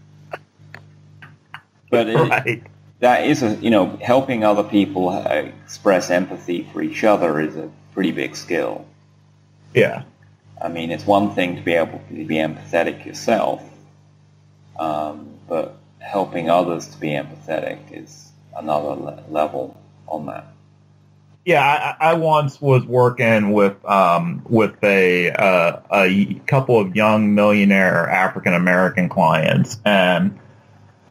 but it, right. that is a you know helping other people uh, express empathy for each other is a pretty big skill. Yeah. I mean, it's one thing to be able to be empathetic yourself, um, but helping others to be empathetic is another le- level on that. Yeah, I, I once was working with um, with a uh, a couple of young millionaire African American clients, and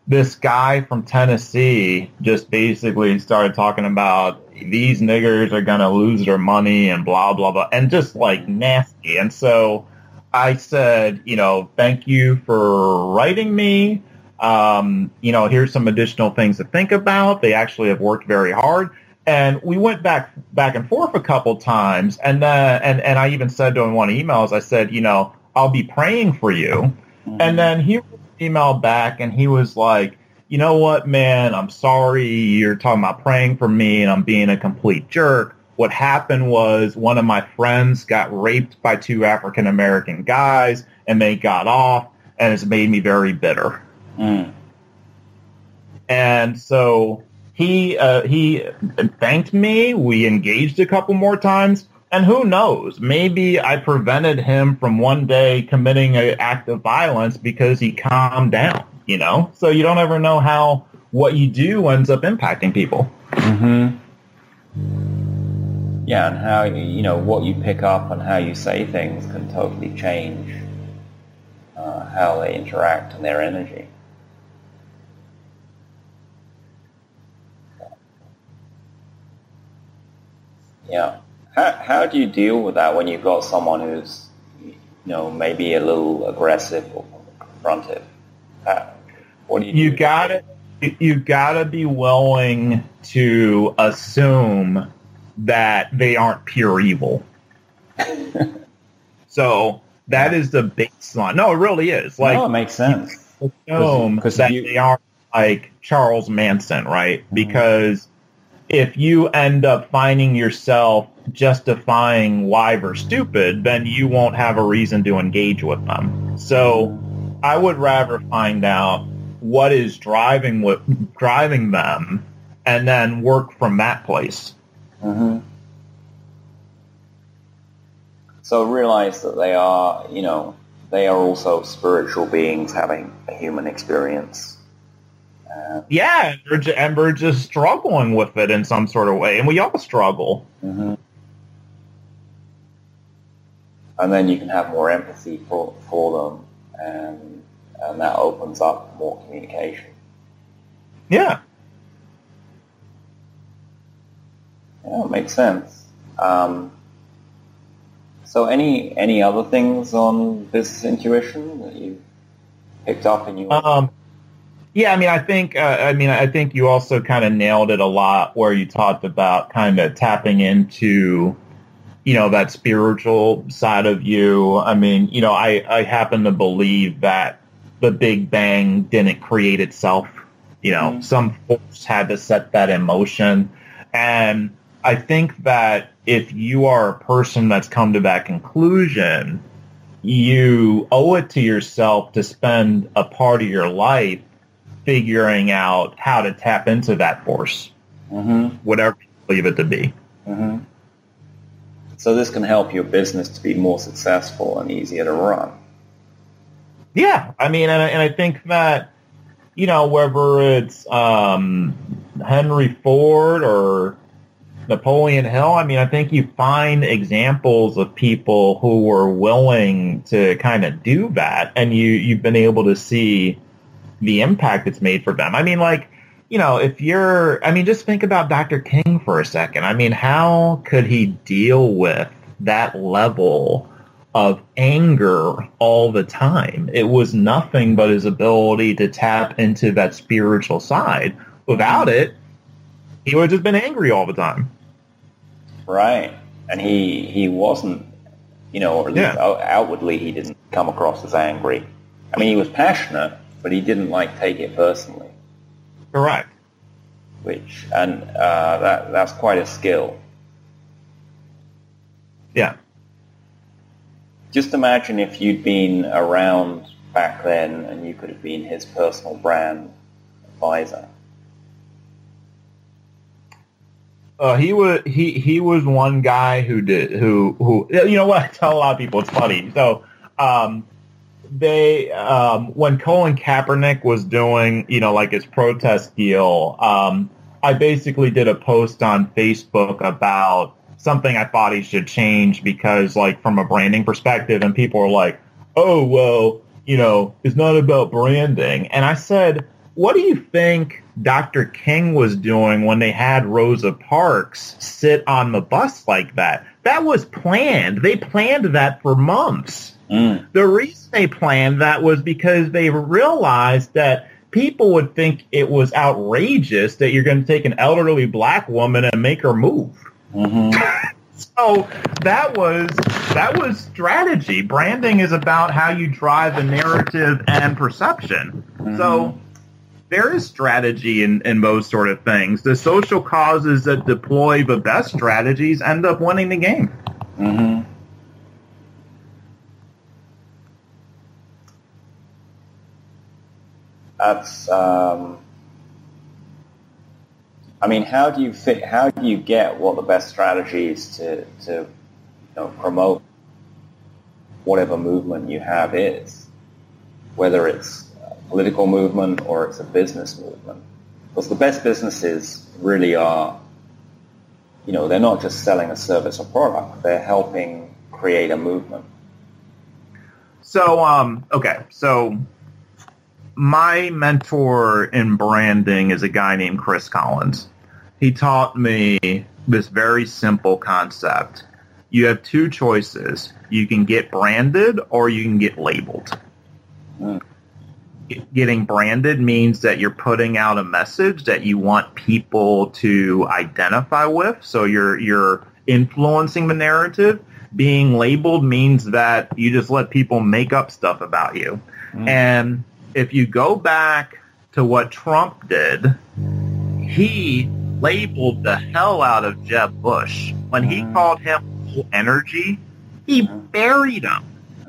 this guy from Tennessee just basically started talking about these niggers are gonna lose their money and blah blah blah, and just like nasty. And so I said, you know, thank you for writing me. Um, you know, here's some additional things to think about. They actually have worked very hard. And we went back back and forth a couple times. And then and, and I even said to him in one of the emails I said you know I'll be praying for you. And then he emailed back and he was like you know what man I'm sorry. You're talking about praying for me and I'm being a complete jerk what happened was one of my friends got raped by two African American guys and they got off and it's made me very bitter Mm. and so he uh, he thanked me. We engaged a couple more times, and who knows? Maybe I prevented him from one day committing an act of violence because he calmed down. You know, so you don't ever know how what you do ends up impacting people. Mm-hmm. Yeah, and how you know what you pick up and how you say things can totally change uh, how they interact and their energy. Yeah. How how do you deal with that when you've got someone who's you know maybe a little aggressive or confrontive? How, what do you? You got to you got to be willing to assume that they aren't pure evil. so that is the baseline. No, it really is. Like no, it makes sense. assume 'cause that you- they aren't like Charles Manson, right? Mm-hmm. Because if you end up finding yourself justifying why they're stupid, then you won't have a reason to engage with them. So I would rather find out what is driving what driving them and then work from that place. Hmm So realize that they are, you know, they are also spiritual beings having a human experience. Uh, Yeah, and we're, ju- and we're just struggling with it in some sort of way, and we all struggle. mhm. And then you can have more empathy for, for them, and and that opens up more communication. Yeah. Yeah, it makes sense. Um, so any any other things on business intuition that you picked up in your Um, Yeah, I mean, I think, uh, I mean, I think you also kind of nailed it a lot where you talked about kind of tapping into, you know, that spiritual side of you. I mean, you know, I, I happen to believe that the Big Bang didn't create itself. You know, mm-hmm. some force had to set that in motion. And I think that if you are a person that's come to that conclusion, you owe it to yourself to spend a part of your life figuring out how to tap into that force, mm-hmm. whatever you believe it to be. Mm-hmm. So this can help your business to be more successful and easier to run. Yeah, I mean, and, and I think that you know whether it's um, Henry Ford or Napoleon Hill, I mean, I think you find examples of people who were willing to kind of do that, and you you've been able to see the impact it's made for them. I mean, like, you know, if you're, I mean, just think about Dr. King for a second. I mean, how could he deal with that level of anger all the time? It was nothing but his ability to tap into that spiritual side. Without it, he would have just been angry all the time. Right. And he, he wasn't, you know, or at least yeah. outwardly he didn't come across as angry. I mean, he was passionate, but he didn't like take it personally. Correct. Which and uh, that that's quite a skill. Yeah. Just imagine if you'd been around back then and you could have been his personal brand advisor. Uh, he was he he was one guy who did who who you know what? I tell a lot of people it's funny. So um, they um, when Colin Kaepernick was doing, you know, like his protest deal, um, I basically did a post on Facebook about something I thought he should change because, like, from a branding perspective, and people were like, "Oh, well, you know, it's not about branding," and I said, "What do you think?" Dr. King was doing when they had Rosa Parks sit on the bus like that. That was planned. They planned that for months. Mm. The reason they planned that was because they realized that people would think it was outrageous that you're going to take an elderly black woman and make her move. Mm-hmm. so that was that was strategy. Branding is about how you drive the narrative and perception. Mm-hmm. So there is strategy in, in those sort of things. The social causes that deploy the best strategies end up winning the game. Mm-hmm. that's um, I mean, how do you fit, how do you get what the best strategies to to you know, promote whatever movement you have is, whether it's political movement or it's a business movement? Because the best businesses really are, you know, they're not just selling a service or product; they're helping create a movement. So, um, okay, so my mentor in branding is a guy named Chris Collins. He taught me this very simple concept. You have two choices. You can get branded or you can get labeled. Mm. Getting branded means that you're putting out a message that you want people to identify with. So you're you're influencing the narrative. Being labeled means that you just let people make up stuff about you. Mm. And if you go back to what Trump did, he labeled the hell out of Jeb Bush. When he mm-hmm. called him energy, he buried him.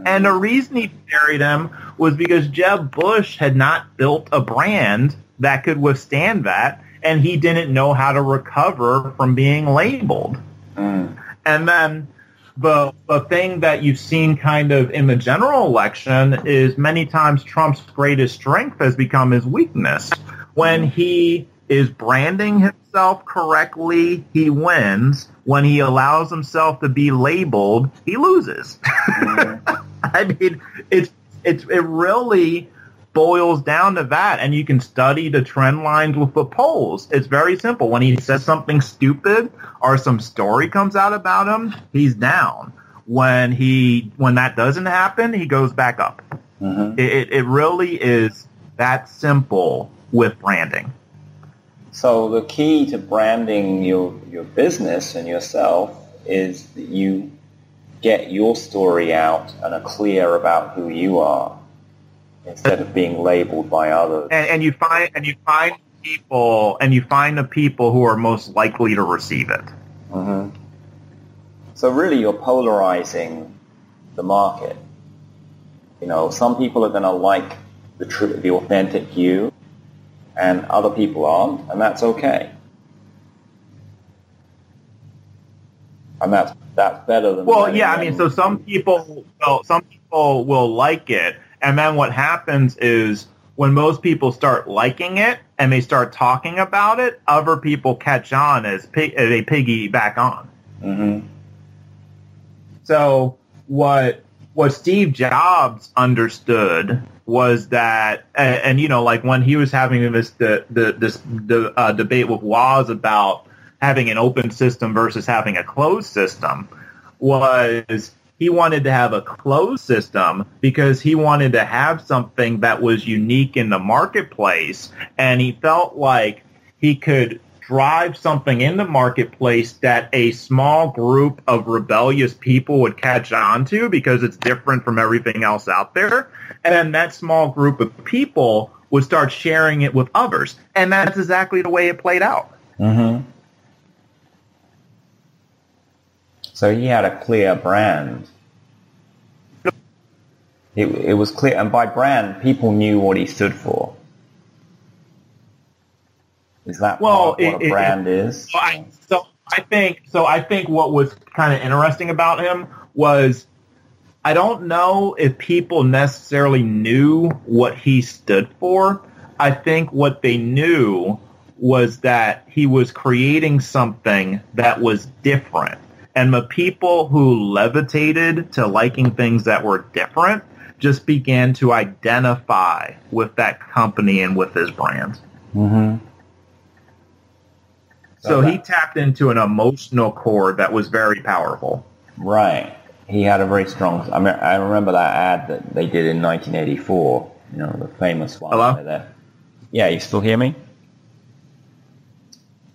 And the reason he buried him was because Jeb Bush had not built a brand that could withstand that, and he didn't know how to recover from being labeled. Mm. And then the the thing that you've seen kind of in the general election is many times Trump's greatest strength has become his weakness. When he is branding himself correctly, he wins. When he allows himself to be labeled, he loses. I mean, it's it's it really boils down to that, and you can study the trend lines with the polls. It's very simple. When he says something stupid or some story comes out about him, he's down. When he when that doesn't happen, he goes back up. Mm-hmm. It, it really is that simple with branding. So the key to branding your, your business and yourself is that you get your story out and are clear about who you are instead of being labeled by others. And, and you find and you find people and you find the people who are most likely to receive it. hmm So really, you're polarizing the market. You know, some people are going to like the true, the authentic you, and other people aren't, and that's okay. And that's that's better than. Well, yeah, I mean, so some people, well, some people will like it, and then what happens is when most people start liking it and they start talking about it, other people catch on as, pig, as they piggyback on. Mm-hmm. So what what Steve Jobs understood was that, and, and you know, like when he was having this the, the this the, uh, debate with Woz about having an open system versus having a closed system, was he wanted to have a closed system because he wanted to have something that was unique in the marketplace, and he felt like he could drive something in the marketplace that a small group of rebellious people would catch on to because it's different from everything else out there. And that small group of people would start sharing it with others. And that's exactly the way it played out. Mhm. So he had a clear brand. It, it was clear, and by brand, people knew what he stood for. Is that Well, of what a it- brand is? So I, so I think so. I think what was kind of interesting about him was I don't know if people necessarily knew what he stood for. I think what they knew was that he was creating something that was different. And the people who levitated to liking things that were different just began to identify with that company and with his brand. Mm-hmm. So he tapped into an emotional chord that was very powerful. Right. He had a very strong. I mean, I remember that ad that they did in 1984. You know, the famous one. Hello? they're- Yeah, you still hear me?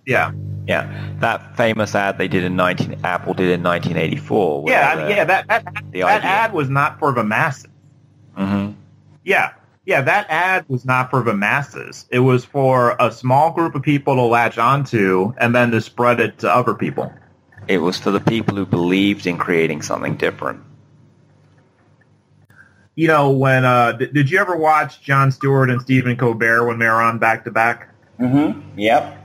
Yeah, Yeah, that famous ad they did in 19 Apple did in 1984. where yeah, I mean, yeah. That that, that idea. ad was not for the masses. Mhm. Yeah, yeah. That ad was not for the masses. It was for a small group of people to latch onto, and then to spread it to other people. It was for the people who believed in creating something different. You know, when uh, did, did you ever watch Jon Stewart and Stephen Colbert when they were on back to back? Mm-hmm. Yep.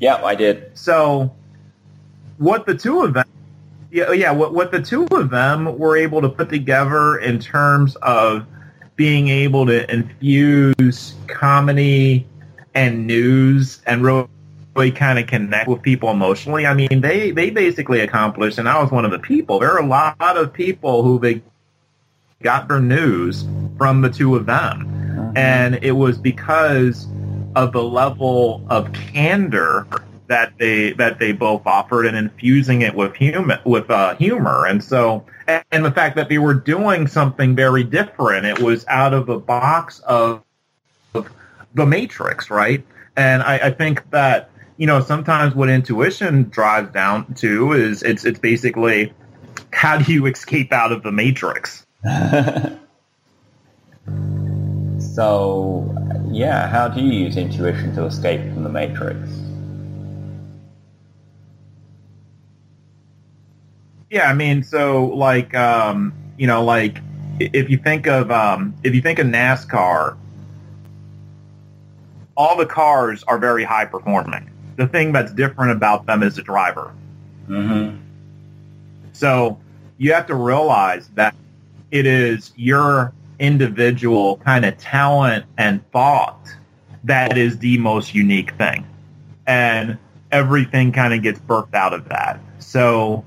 Yep, I did. So, what the two of them, yeah, yeah, what what the two of them were able to put together in terms of being able to infuse comedy and news and really, really kind of connect with people emotionally. I mean, they they basically accomplished, and I was one of the people. There are a lot of people who they got their news from the two of them, uh-huh. and it was because of the level of candor that they that they both offered and infusing it with human with uh, humor. And so and, and the fact that they were doing something very different it was out of the box of, of the matrix right? And I, I think that you know sometimes what intuition drives down to is it's it's basically how do you escape out of the matrix so, yeah, how do you use intuition to escape from the matrix? Yeah, I mean, so like, um, you know, like if you think of um, if you think of NASCAR, all the cars are very high performing. The thing that's different about them is the driver. Mm-hmm. So you have to realize that it is your individual kind of talent and thought that is the most unique thing. And everything kind of gets birthed out of that. So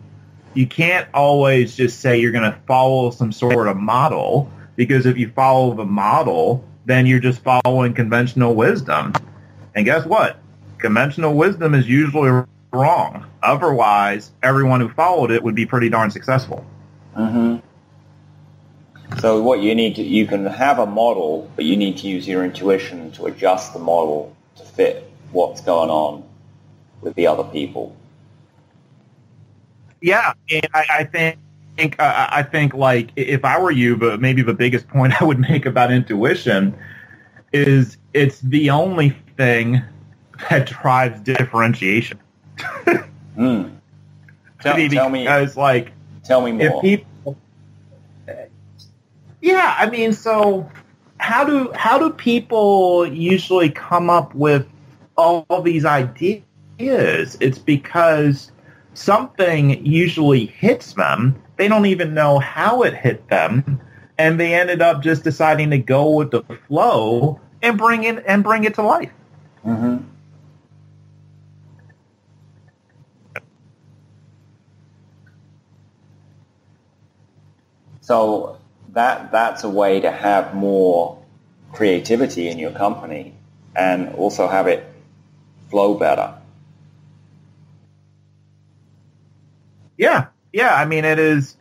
you can't always just say you're going to follow some sort of model because if you follow the model, then you're just following conventional wisdom. And guess what? Conventional wisdom is usually wrong. Otherwise, everyone who followed it would be pretty darn successful. Mm-hmm. So what you need to, you can have a model, but you need to use your intuition to adjust the model to fit what's going on with the other people. Yeah, and I, I think think uh, I think like if I were you, but maybe the biggest point I would make about intuition is it's the only thing that drives differentiation. mm. Tell, I mean, tell me, because like tell me more. If people, yeah, I mean, so how do how do people usually come up with all, these ideas? It's because something usually hits them. They don't even know how it hit them, and they ended up just deciding to go with the flow and bring it and bring it to life. Mm-hmm. So that that's a way to have more creativity in your company and also have it flow better. Yeah, yeah. I mean, it is.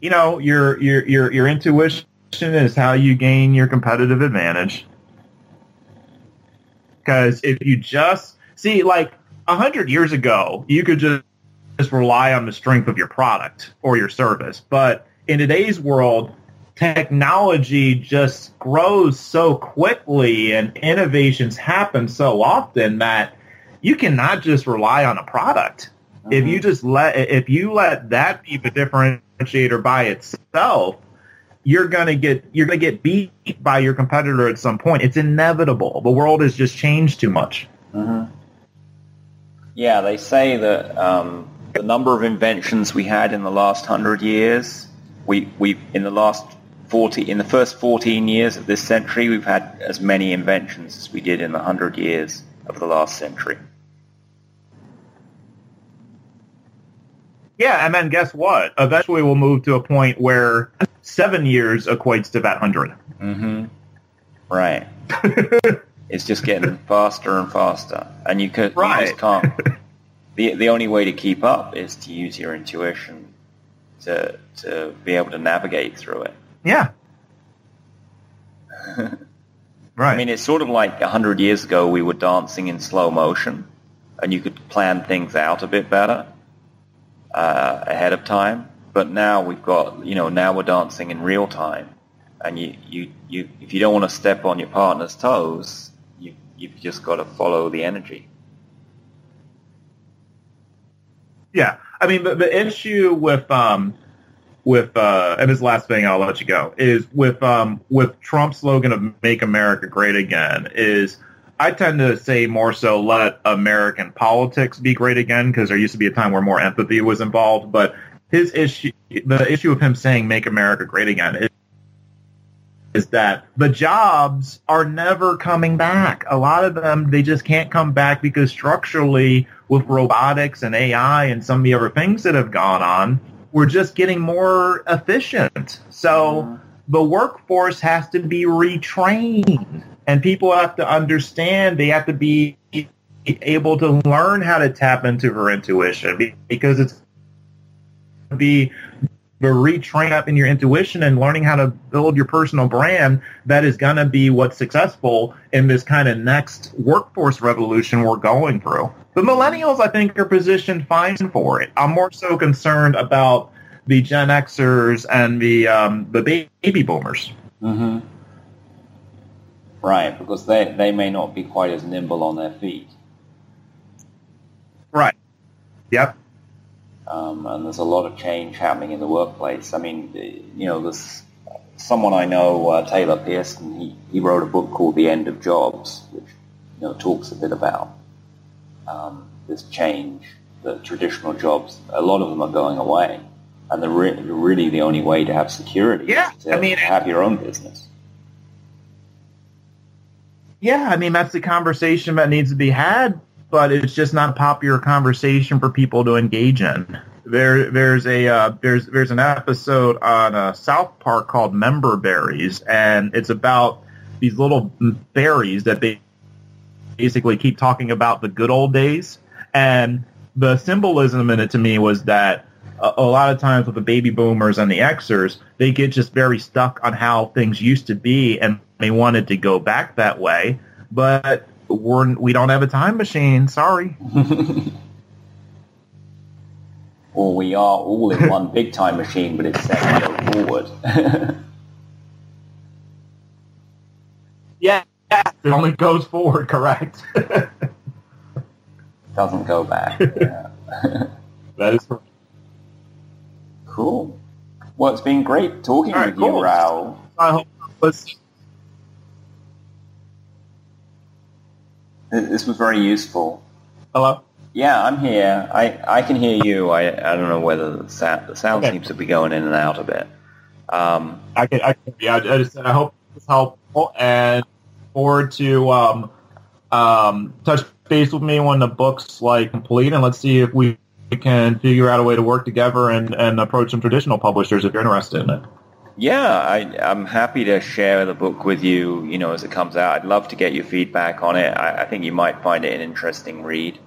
You know, your your your your intuition is how you gain your competitive advantage. Because if you just see, like a hundred years ago, you could just just rely on the strength of your product or your service. But in today's world, technology just grows so quickly and innovations happen so often that you cannot just rely on a product. Mm-hmm. If you just let if you let that be the differentiator by itself, you're gonna get you're gonna get beat by your competitor at some point. It's inevitable. The world has just changed too much. Mm-hmm. Yeah, they say that um, the number of inventions we had in the last hundred years, we we in the last forty in the first fourteen years of this century, we've had as many inventions as we did in the hundred years of the last century. Yeah, and then guess what? Eventually, we'll move to a point where seven years equates to that 100. Mm-hmm. Right. it's just getting faster and faster, and you, could, right. you just can't. the The only way to keep up is to use your intuition to to be able to navigate through it. Yeah. right. I mean, it's sort of like a hundred years ago we were dancing in slow motion, and you could plan things out a bit better uh, ahead of time. But now we've got, you know, now we're dancing in real time, and you, you, you if you don't want to step on your partner's toes, you, you've just got to follow the energy. Yeah, I mean, the, the issue with um, with uh, and this last thing I'll let you go is with um, with Trump's slogan of "Make America Great Again" is I tend to say more so let American politics be great again because there used to be a time where more empathy was involved. But his issue, the issue of him saying "Make America Great Again" is, is that the jobs are never coming back. A lot of them they just can't come back because structurally, with robotics and AI and some of the other things that have gone on, we're just getting more efficient. So the workforce has to be retrained and people have to understand they have to be able to learn how to tap into her intuition because it's be the retrain up in your intuition and learning how to build your personal brand that is going to be what's successful in this kind of next workforce revolution we're going through. The millennials, I think, are positioned fine for it. I'm more so concerned about the Gen Xers and the um, the baby boomers. Mm-hmm. Right, because they, they may not be quite as nimble on their feet. Right. Yep. Um, and there's a lot of change happening in the workplace. I mean, you know, there's someone I know, uh, Taylor Pearson, he, he wrote a book called The End of Jobs, which, you know, talks a bit about um, this change, the traditional jobs, a lot of them are going away. And the re- really the only way to have security yeah, is to I mean, have your own business. Yeah, I mean that's the conversation that needs to be had, but it's just not a popular conversation for people to engage in. There, there's a uh, there's there's an episode on uh, South Park called Member Berries, and it's about these little berries that they basically keep talking about the good old days, and the symbolism in it to me was that a, a lot of times with the baby boomers and the Xers, they get just very stuck on how things used to be, and they wanted to go back that way, but we're we don't have a time machine. Sorry. or we are all in one big time machine, but it's set to go forward. yeah, it only goes forward, correct? Doesn't go back. Yeah. that is correct. Cool. Well, it's been great talking right, with cool. you, Raoul. I hope let's This was very useful. hello. Yeah, I'm here. I, I can hear you. I, I don't know whether the sound, the sound Okay. seems to be going in and out a bit. Um, I can, I can, yeah, I just, I hope it's helpful and forward to, um, um, touch base with me when the book's like complete and let's see if we can figure out a way to work together and, and approach some traditional publishers if you're interested in it. yeah, I, I'm happy to share the book with you, you know, as it comes out. I'd love to get your feedback on it. I, I think you might find it an interesting read.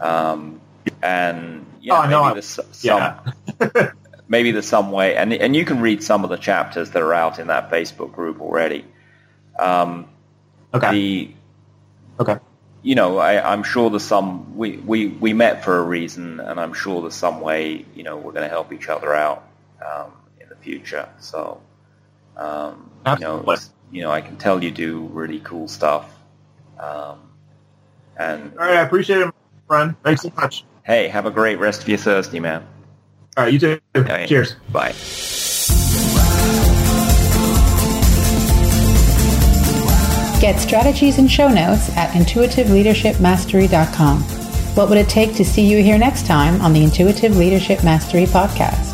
Um, and yeah, Oh, maybe there's some, Yeah. maybe there's some way, and and you can read some of the chapters that are out in that Facebook group already. Um, Okay. The Okay. you know, I, I'm sure there's some we, we we met for a reason, and I'm sure there's some way you know we're going to help each other out um, in the future. So um, you know, you know, I can tell you do really cool stuff. Um, and All right. I appreciate it, friend. Thanks so much. hey, have a great rest of your Thursday, man. All right. You too. Okay. Cheers. Bye. Get strategies and show notes at intuitiveleadershipmastery.com. What would it take to see you here next time on the Intuitive Leadership Mastery Podcast?